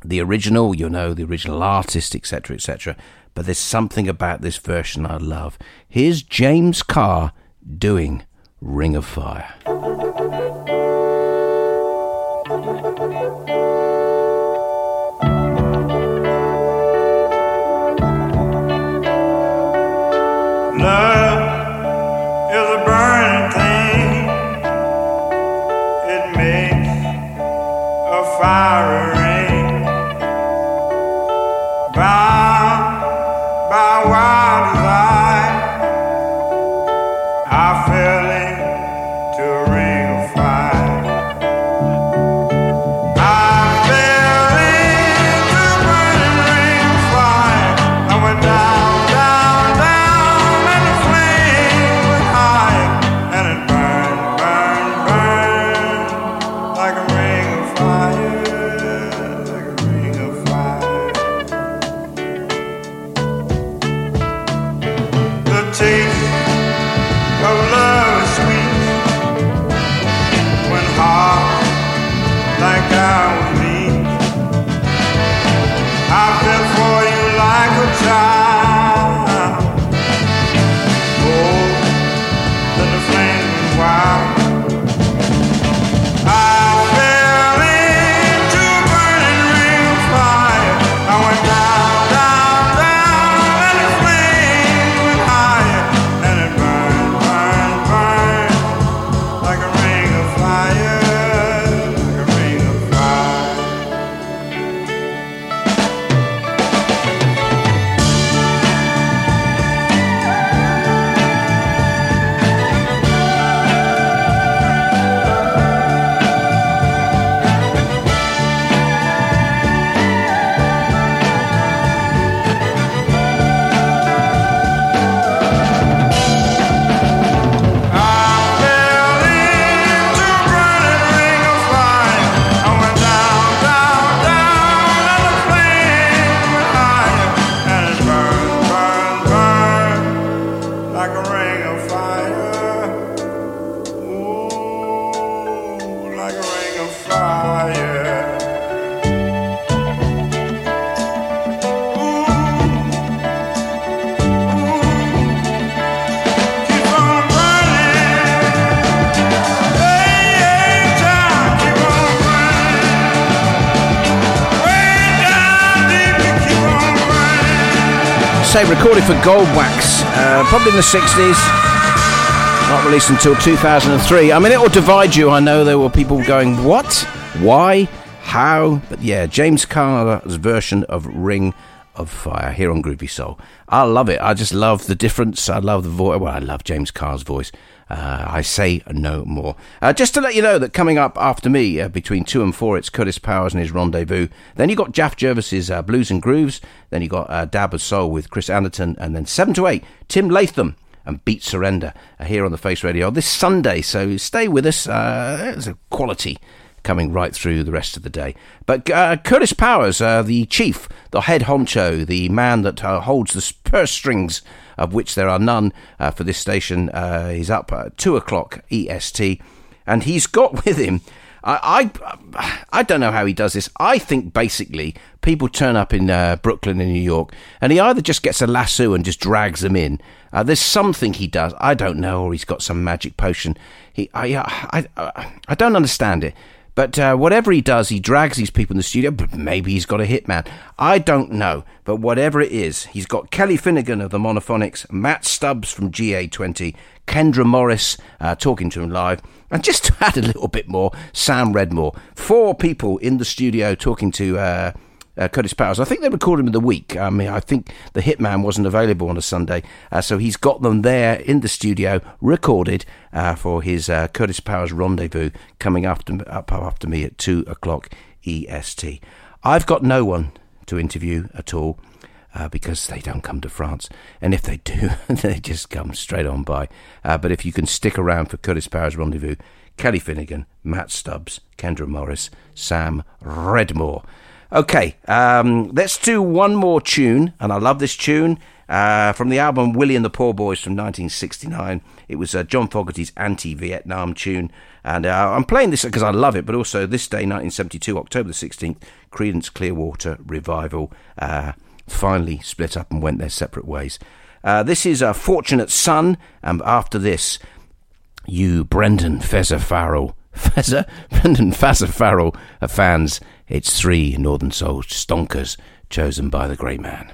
E: the original, you'll know the original artist, etc., etc. But there's something about this version I love. Here's James Carr doing Ring of Fire.
H: Love is a burning thing. It makes a fiery
E: recorded for Goldwax, uh, probably in the 60s. Not released until 2003. I mean, it will divide you. I know there were people going, what? Why? How? But yeah, James Carr's version of Ring of Fire here on Groovy Soul. I love it. I just love the difference. I love the voice. Well, I love James Carr's voice. Uh, I say no more. Uh, just to let you know that coming up after me, uh, between two and four, it's Curtis Powers and his Rendezvous. Then you got Jaff Jervis's uh, Blues and Grooves. Then you got uh, Dab of Soul with Chris Anderton, and then seven to eight, Tim Latham and Beat Surrender uh, here on the Face Radio this Sunday. So stay with us. There's a quality coming right through the rest of the day. But uh, Curtis Powers, uh, the chief, the head honcho, the man that uh, holds the purse strings, of which there are none uh, for this station, uh, he's up at 2 o'clock EST, and he's got <laughs> with him. I, I, I don't know how he does this. I think basically people turn up in uh, Brooklyn and New York, and he either just gets a lasso and just drags them in. Uh, there's something he does. I don't know, or he's got some magic potion. He, I, I, I, I don't understand it. But uh, whatever he does, he drags these people in the studio. Maybe he's got a hitman. I don't know. But whatever it is, he's got Kelly Finnigan of the Monophonics, Matt Stubbs from GA20, Kendra Morris uh, talking to him live. And just to <laughs> add a little bit more, Sam Redmore. Four people in the studio talking to uh, uh, Curtis Powers. I think they recorded him in the week. I mean, I think the Hitman wasn't available on a Sunday, uh, so he's got them there in the studio, recorded uh, for his uh, Curtis Powers rendezvous coming after up after me at two o'clock EST. I've got no one to interview at all. Uh, because they don't come to France. And if they do, <laughs> they just come straight on by. Uh, but if you can stick around for Curtis Powers Rendezvous, Kelly Finnigan, Matt Stubbs, Kendra Morris, Sam Redmore. Okay, um, let's do one more tune, and I love this tune. Uh, from the album Willie and the Poor Boys from 1969. It was uh, John Fogerty's anti Vietnam tune. And uh, I'm playing this because I love it, but also this day, 1972, October the 16th, Creedence Clearwater Revival uh, finally split up and went their separate ways. Uh, this is a Fortunate Son, and after this, you Brendan Fezzer Farrell. <laughs> Fezzer? Brendan Fezzer Farrell uh, fans. It's three Northern Soul stonkers chosen by the great man.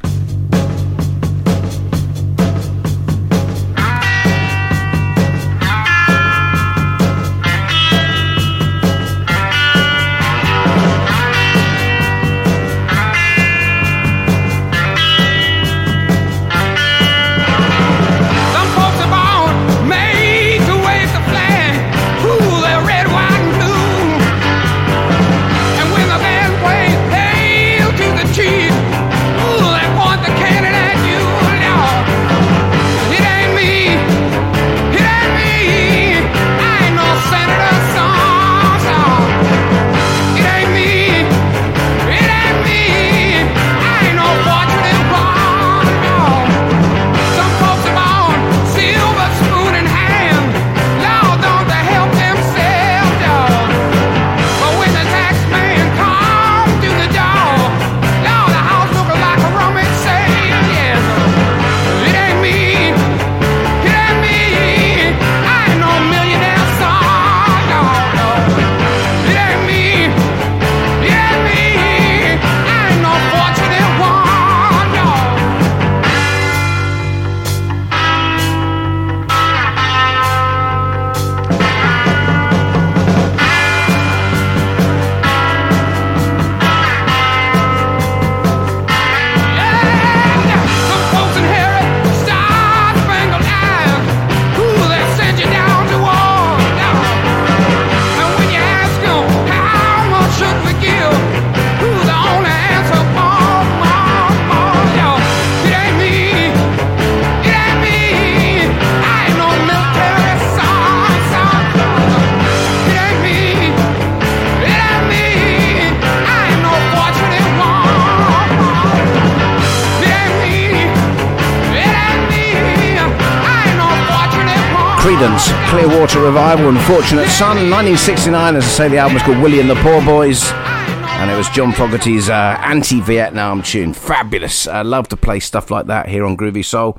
E: Creedence, Clearwater Revival, Unfortunate Son, 1969. As I say, the album called Willie and the Poor Boys. And it was John Fogerty's uh, anti Vietnam tune. Fabulous. I love to play stuff like that here on Groovy Soul.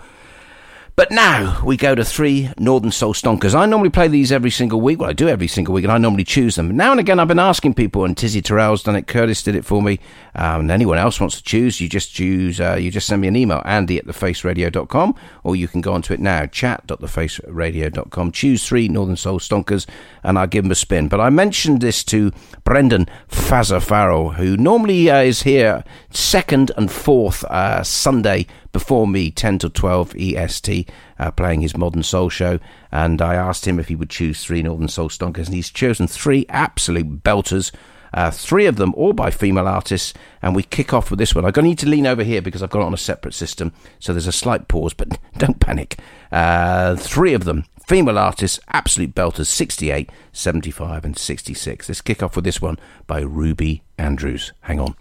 L: But now we go to three Northern Soul Stonkers. I normally play these every single week. Well, I do every single week, and I normally choose them. Now and again, I've been asking people, and Tizzy Terrell's done it. Curtis did it for me. Um, and anyone else wants to choose, you just choose. Uh, you just send me an email, Andy at thefaceradio.com, or you can go onto it now, chat.thefaceradio.com. Choose three Northern Soul Stonkers, and I'll give them a spin. But I mentioned this to Brendan Fazza Farrell, who normally uh, is here second and fourth uh, Sunday before me, 10 to 12 EST, uh, playing his Modern Soul show. And I asked him if he would choose three Northern Soul Stonkers, and he's chosen three absolute belters. Uh, three of them all by female artists, and we kick off with this one. I'm going to need to lean over here because I've got it on a separate system, so there's a slight pause, but <laughs> don't panic. Uh, three of them, female artists, absolute belters, 68, 75, and 66. Let's kick off with this one by Ruby Andrews. Hang on.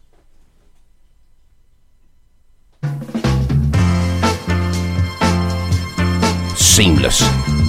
E: siglos.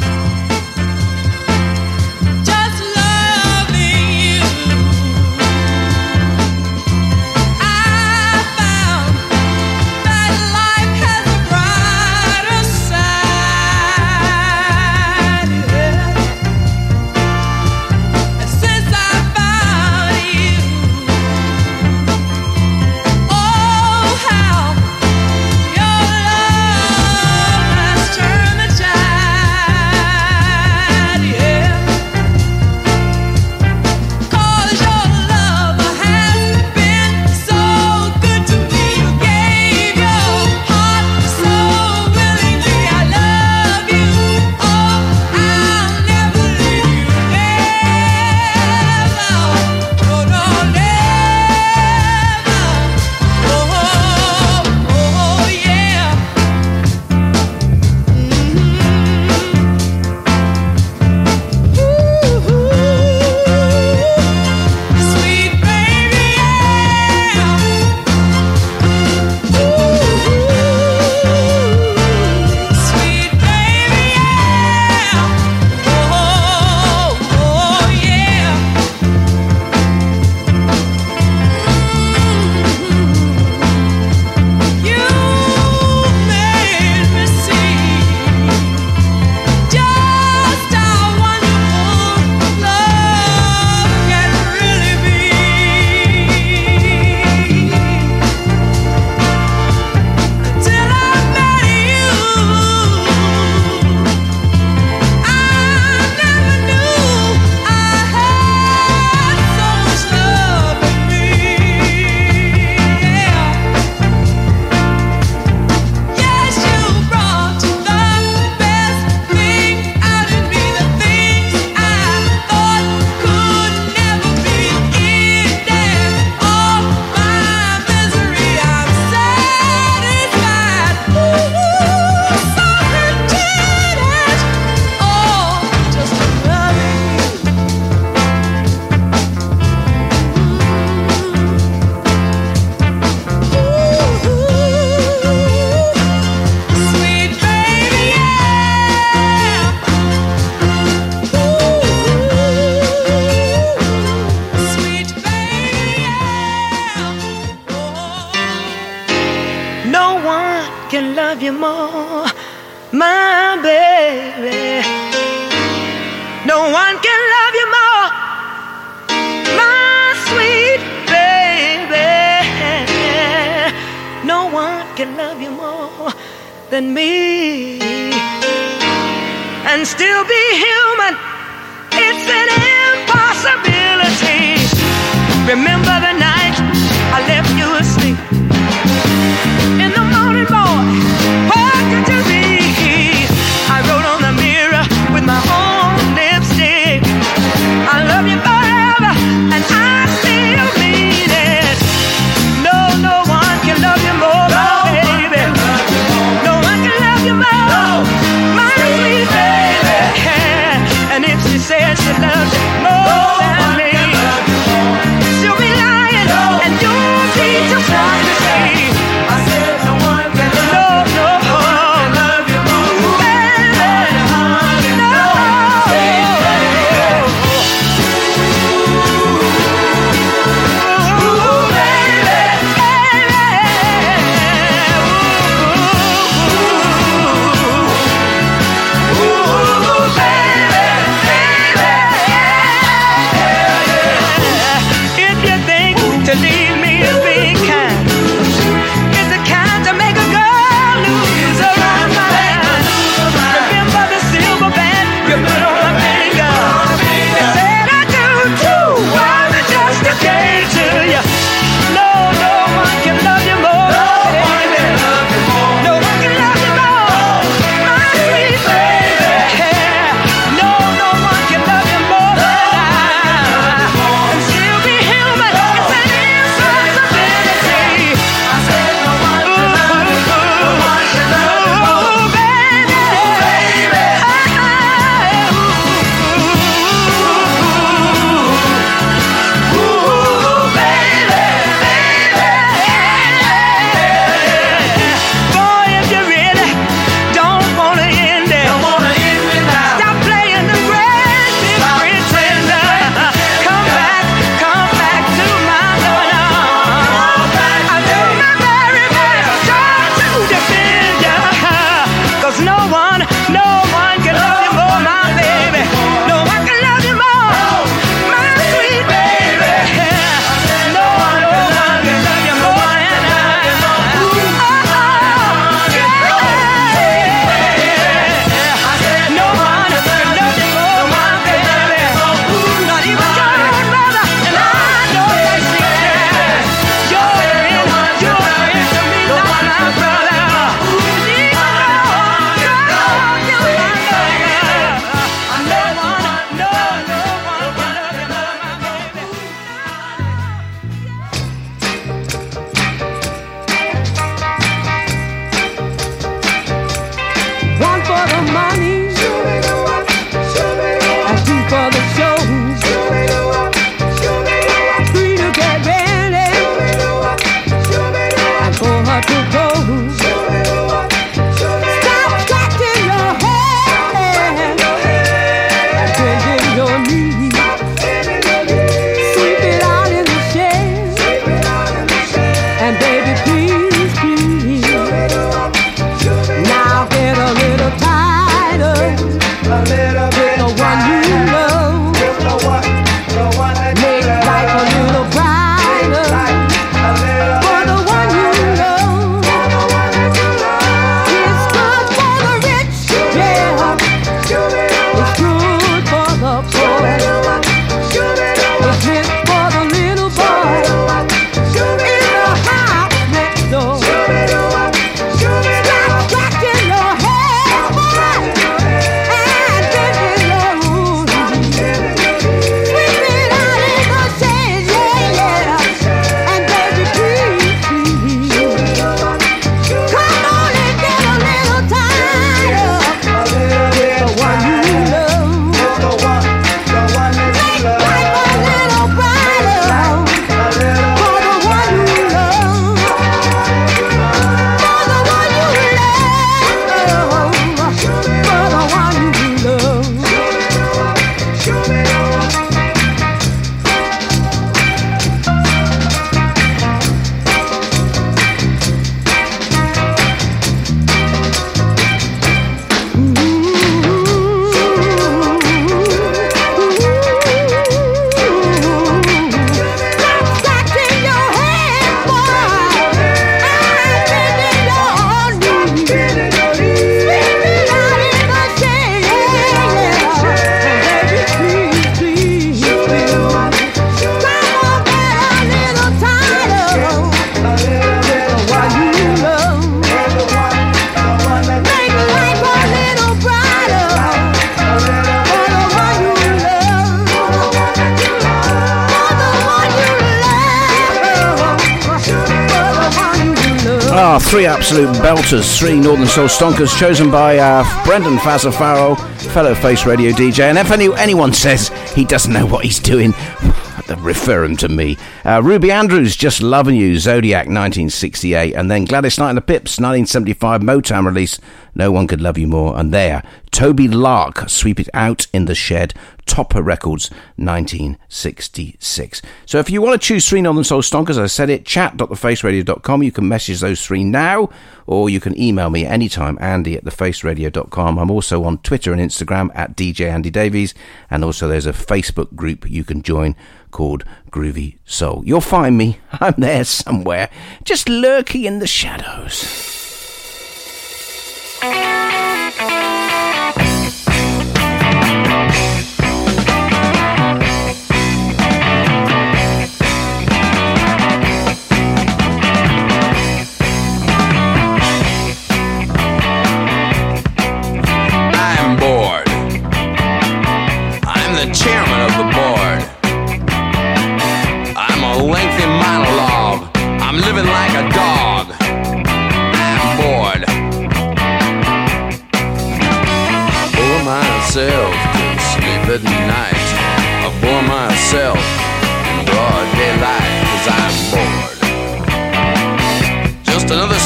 E: Belters, three Northern Soul stonkers chosen by uh, Brendan Fazza Farrell, fellow Face Radio DJ. And if any, anyone says he doesn't know what he's doing, <laughs> refer him to me. Uh, Ruby Andrews, Just Loving You, Zodiac 1968, and then Gladys Knight and the Pips 1975 Motown release, No One Could Love You More. And there, Tobi Lark, Sweep It Out in the Shed, Topper Records 1966. So if you want to choose three Northern Soul Stonkers, I said it, chat.thefaceradio.com. You can message those three now, or you can email me anytime, andy at thefaceradio.com. I'm also on Twitter and Instagram at DJ Andy Davies, and also there's a Facebook group you can join called Groovy Soul. You'll find me. <laughs> I'm there somewhere, just lurking in the shadows.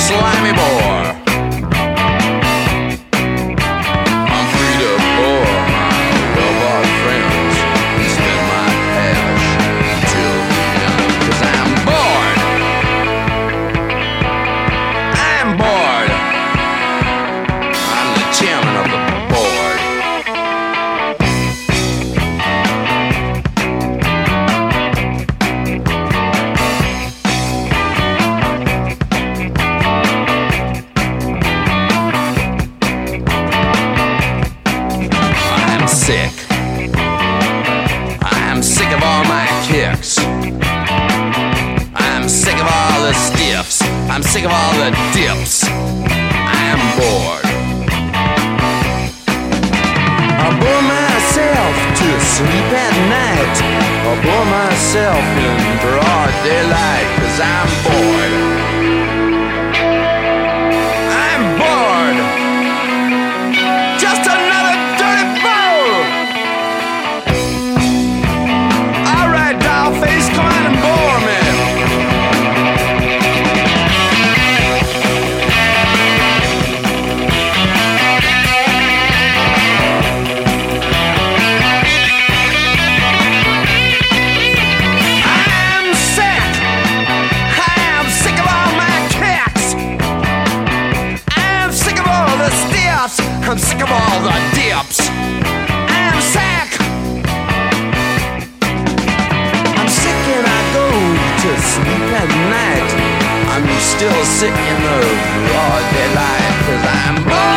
Q: Slimy bore. Sick of all the dips. I'm bored. I bore myself to sleep at night. I bore myself in broad daylight cause I'm bored. Sick in the broad daylight cause I'm bored.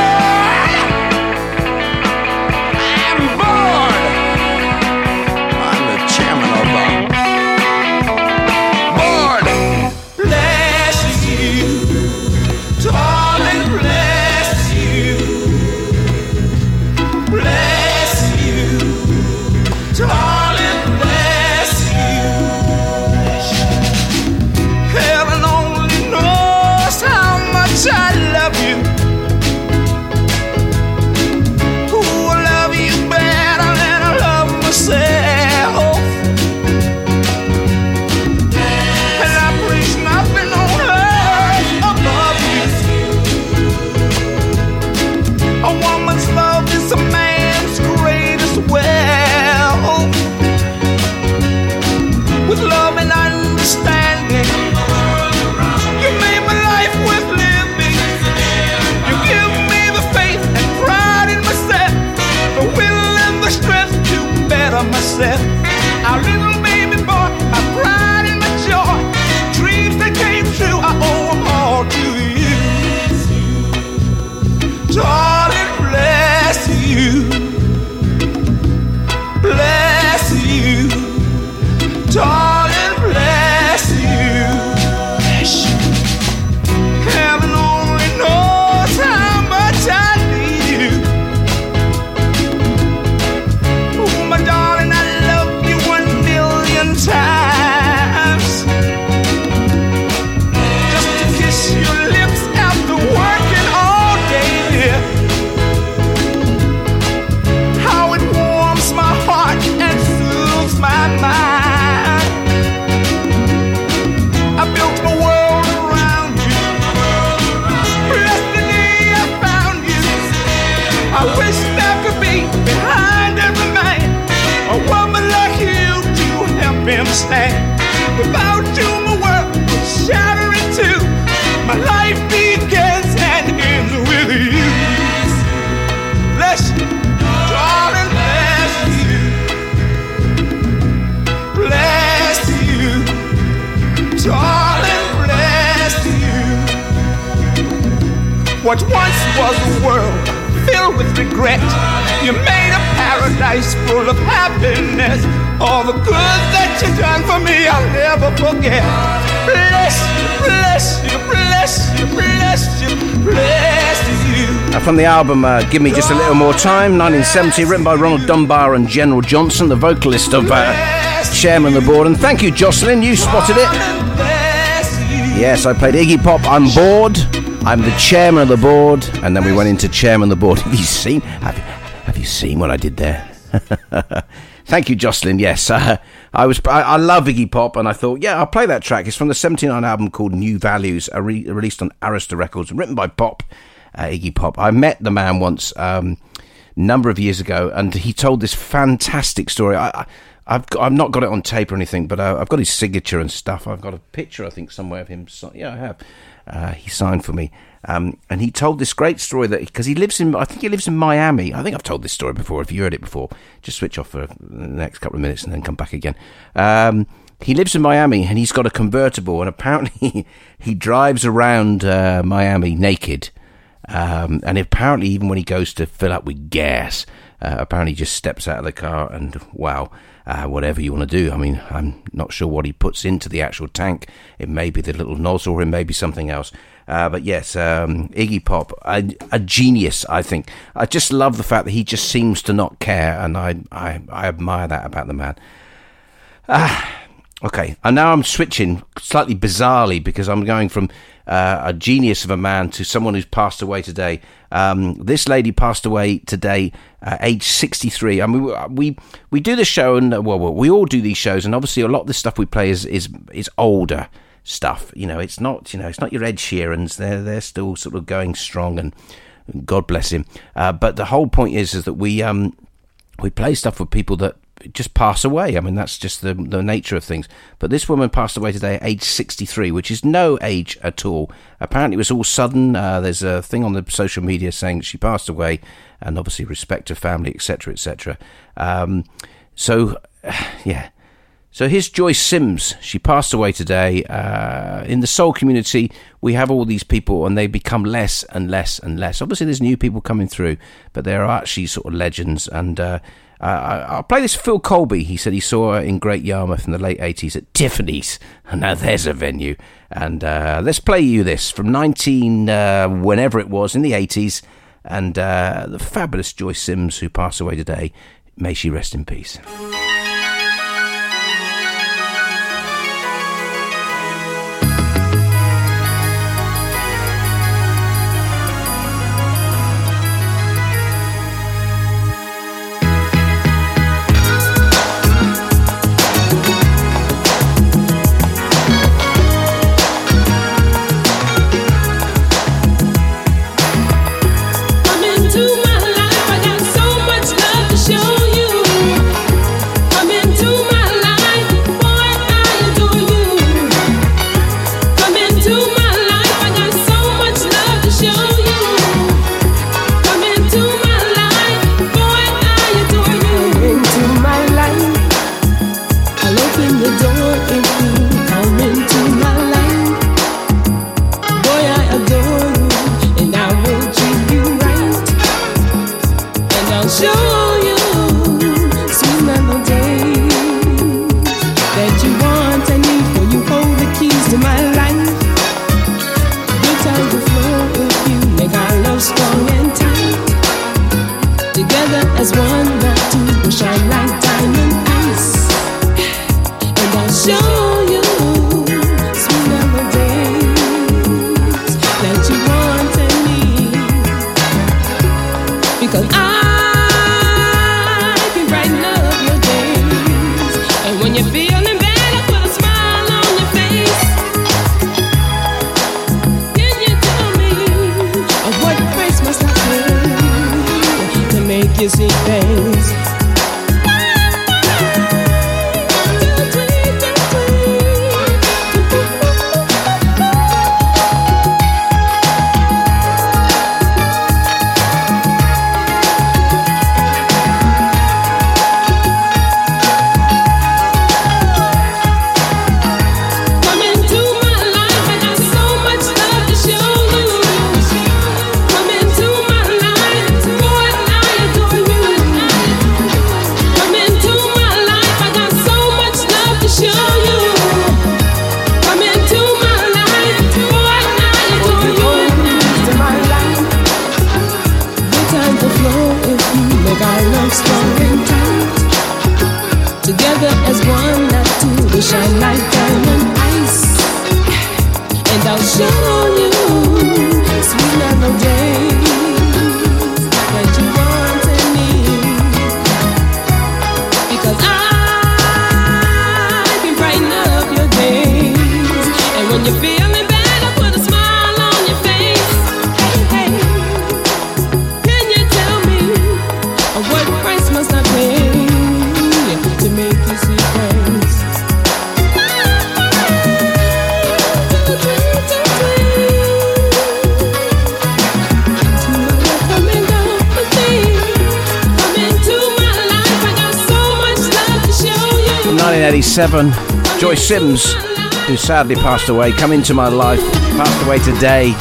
K: What once was a world filled with regret, you made a paradise full of happiness. All the good that you done for me, I'll never forget. Bless you, bless you, bless you, bless you, bless you.
E: From the album uh, Give Me Just a Little More Time, 1970, written by Ronald Dunbar and General Johnson, the vocalist of uh, Chairman of the Board. And thank you, Jocelyn, you spotted it. Yes, I played Iggy Pop, I'm bored. I'm the chairman of the board, and then we went into chairman of the board. <laughs> Have you seen? Have you, have you seen what I did there? <laughs> Thank you, Jocelyn. Yes, uh, I was. I, I love Iggy Pop, and I thought, yeah, I'll play that track. It's from the '79 album called New Values, re- released on Arista Records, written by Pop, uh, Iggy Pop. I met the man once, um, number of years ago, and he told this fantastic story. I, I I've not got it on tape or anything, but uh, I've got his signature and stuff. I've got a picture, I think, somewhere of him. si- Yeah, I have. Uh, he signed for me, um, and he told this great story that because he lives in, I think he lives in Miami. I think I've told this story before. If you heard it before, just switch off for the next couple of minutes and then come back again. Um, he lives in Miami and he's got a convertible, and apparently <laughs> he drives around uh, Miami naked. Um, and apparently, even when he goes to fill up with gas, uh, apparently just steps out of the car and wow, uh, whatever you want to do. I mean, I'm not sure what he puts into the actual tank. It may be the little nozzle, or it may be something else. Uh, but yes, um, Iggy Pop, a, a genius, I think. I just love the fact that he just seems to not care, and I, I, I admire that about the man. Ah, okay. And now I'm switching slightly bizarrely because I'm going from uh, a genius of a man to someone who's passed away today. Um, this lady passed away today, uh, age 63. I mean, we- we do the show, and uh, well, well, we all do these shows, and obviously a lot of the stuff we play is is is older stuff. You know, it's not you know it's not your Ed Sheerans. They're they're still sort of going strong, and God bless him. Uh, but the whole point is is that we um we play stuff for people that just pass away. I mean, that's just the the nature of things. But this woman passed away today at age 63, which is no age at all. Apparently, it was all sudden. Uh, there's a thing on the social media saying she passed away, and obviously respect to family, etc., etc. Um, so, <sighs> yeah. So here's Joyce Sims. She passed away today. Uh, in the soul community, we have all these people, and they become less and less and less. Obviously, there's new people coming through, but there are actually sort of legends. And uh, uh, I- I'll play this Phil Colby. He said he saw her in Great Yarmouth in the late 80s at Tiffany's. And <laughs> now there's a venue. And uh, let's play you this from 19, uh, whenever it was, in the 80s. And uh, the fabulous Joyce Sims, who passed away today. May she rest in peace. 1987, Joyce Sims, who sadly passed away, come into my life, passed away today.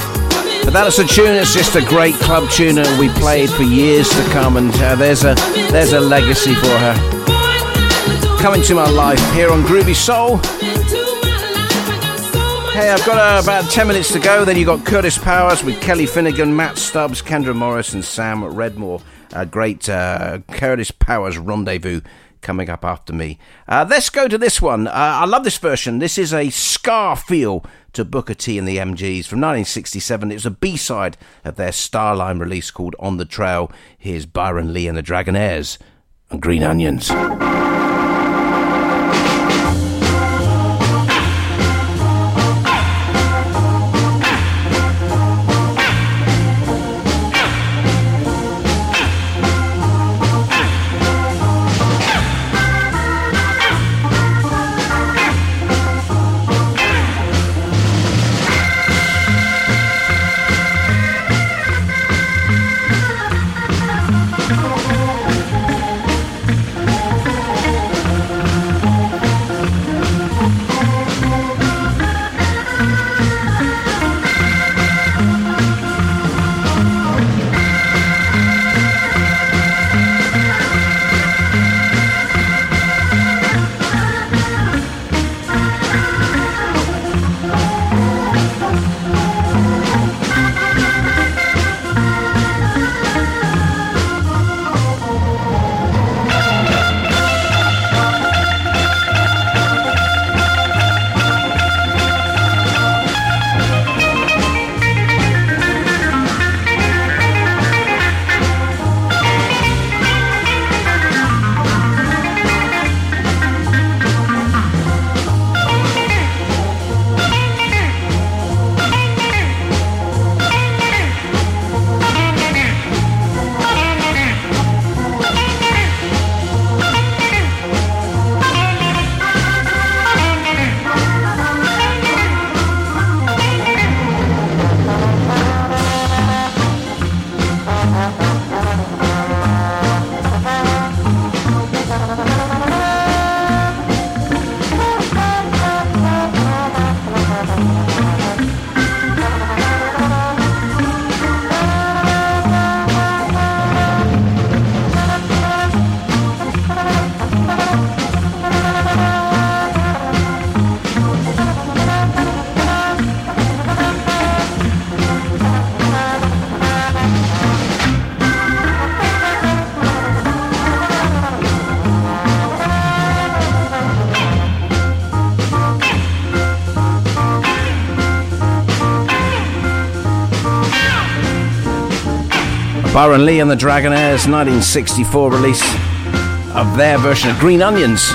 E: But that's a tune. It's just a great club tune, and we played for years to come. And uh, there's a there's a legacy for her. Coming to my life here on Groovy Soul. Hey, I've got uh, about 10 minutes to go. Then you've got Curtis Powers with Kelly Finnigan, Matt Stubbs, Kendra Morris, and Sam Redmore. A great uh, Curtis Powers rendezvous coming up after me. Uh, let's go to this one. Uh, I love this version. This is a ska feel to Booker T and the MGs from 1967. It was a B side of their Starline release called On the Trail. Here's Byron Lee and the Dragonaires and Green Onions. Byron Lee and the Dragonaires 1964 release of their version of Green Onions.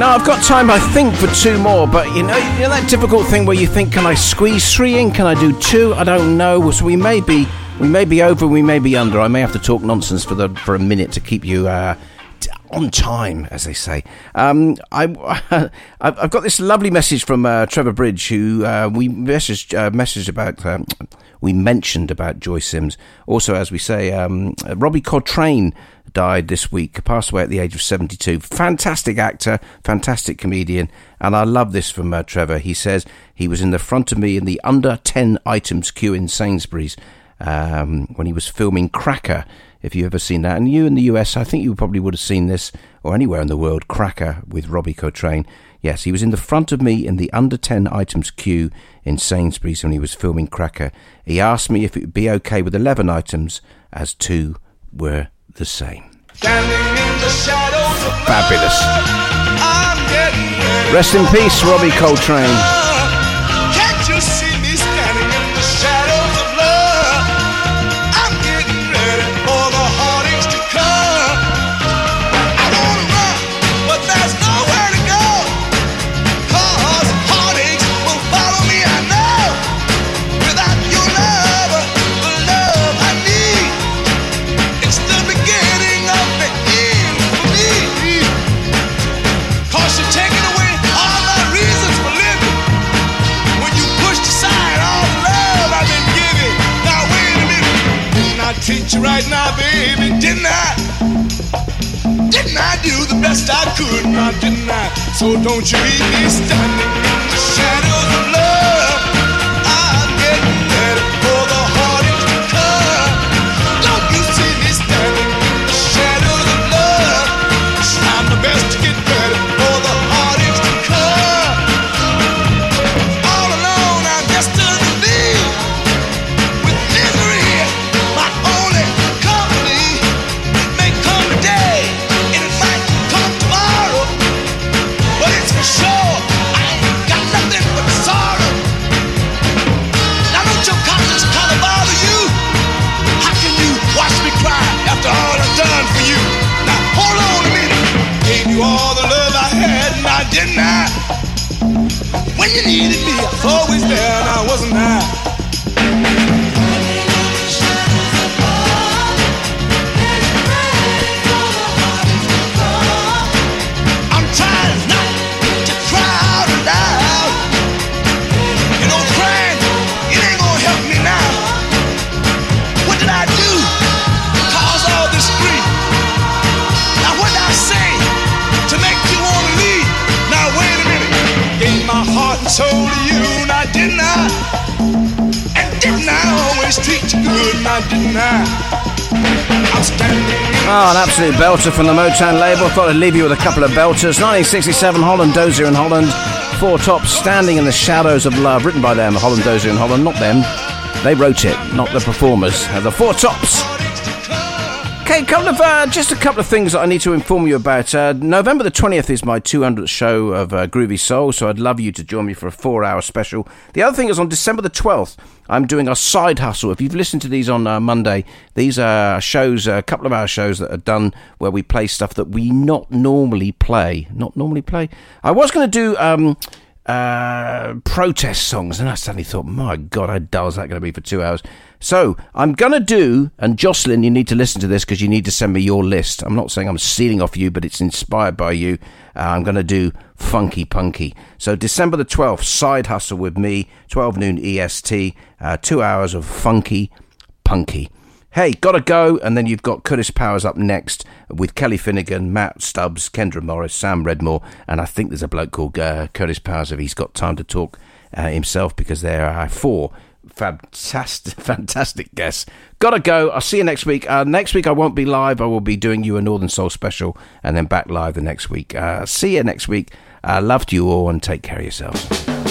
E: Now I've got time, I think, for two more, but you know, you know that difficult thing where you think, can I squeeze three in? Can I do two? I don't know. So we may be, we may be over, we may be under. I may have to talk nonsense for the for a minute to keep you uh, on time, as they say. Um, I, <laughs> I've got this lovely message from uh, Trevor Bridge, who uh, we messaged uh, messaged about. Um, we mentioned about Joy Sims. Also, as we say, um, Robbie Coltrane died this week, passed away at the age of 72. Fantastic actor, fantastic comedian, and I love this from uh, Trevor. He says he was in the front of me in the under 10 items queue in Sainsbury's um, when he was filming Cracker. If you've ever seen that, and you in the US, I think you probably would have seen this, or anywhere in the world, Cracker with Robbie Coltrane. Yes, he was in the front of me in the under 10 items queue in Sainsbury's when he was filming Cracker. He asked me if it would be okay with 11 items, as two were the same.
H: The
E: Fabulous. Rest in peace, Robbie Coltrane.
H: Treat you right now, baby? Didn't I? Didn't I do the best I could? Now didn't I? So don't you leave me standing in the shadows of love. You needed me, I was always there, now wasn't I?
E: Oh, an absolute belter from the Motown label. Thought I'd leave you with a couple of belters. 1967, Holland Dozier and Holland. Four tops, Standing in the Shadows of Love, written by them, Holland Dozier and Holland, not them. They wrote it, not the performers. The Four Tops. Okay, couple of uh, just a couple of things that I need to inform you about. Uh, November the twentieth is my 200th show of uh, Groovy Soul, so I'd love you to join me for a four-hour special. The other thing is on December the 12th, I'm doing a side hustle. If you've listened to these on uh, Monday, these are shows, a couple of our shows that are done where we play stuff that we not normally play. Not normally play. I was going to do. Um, uh, protest songs, and I suddenly thought, my God, how dull is that going to be for two hours? So I'm going to do, and Jocelyn, you need to listen to this because you need to send me your list. I'm not saying I'm stealing off you, but it's inspired by you. Uh, I'm going to do Funky Punky. So December the 12th, Side Hustle with me, 12 noon EST, uh, two hours of Funky Punky. Hey, gotta go, and then you've got Curtis Powers up next with Kelly Finnigan, Matt Stubbs, Kendra Morris, Sam Redmore, and I think there's a bloke called uh, Curtis Powers if he's got time to talk uh, himself because there are four fantastic, <laughs> fantastic guests. Gotta go. I'll see you next week. Uh, next week I won't be live. I will be doing you a Northern Soul special and then back live the next week. Uh, see you next week. Uh, love to you all and take care of yourselves.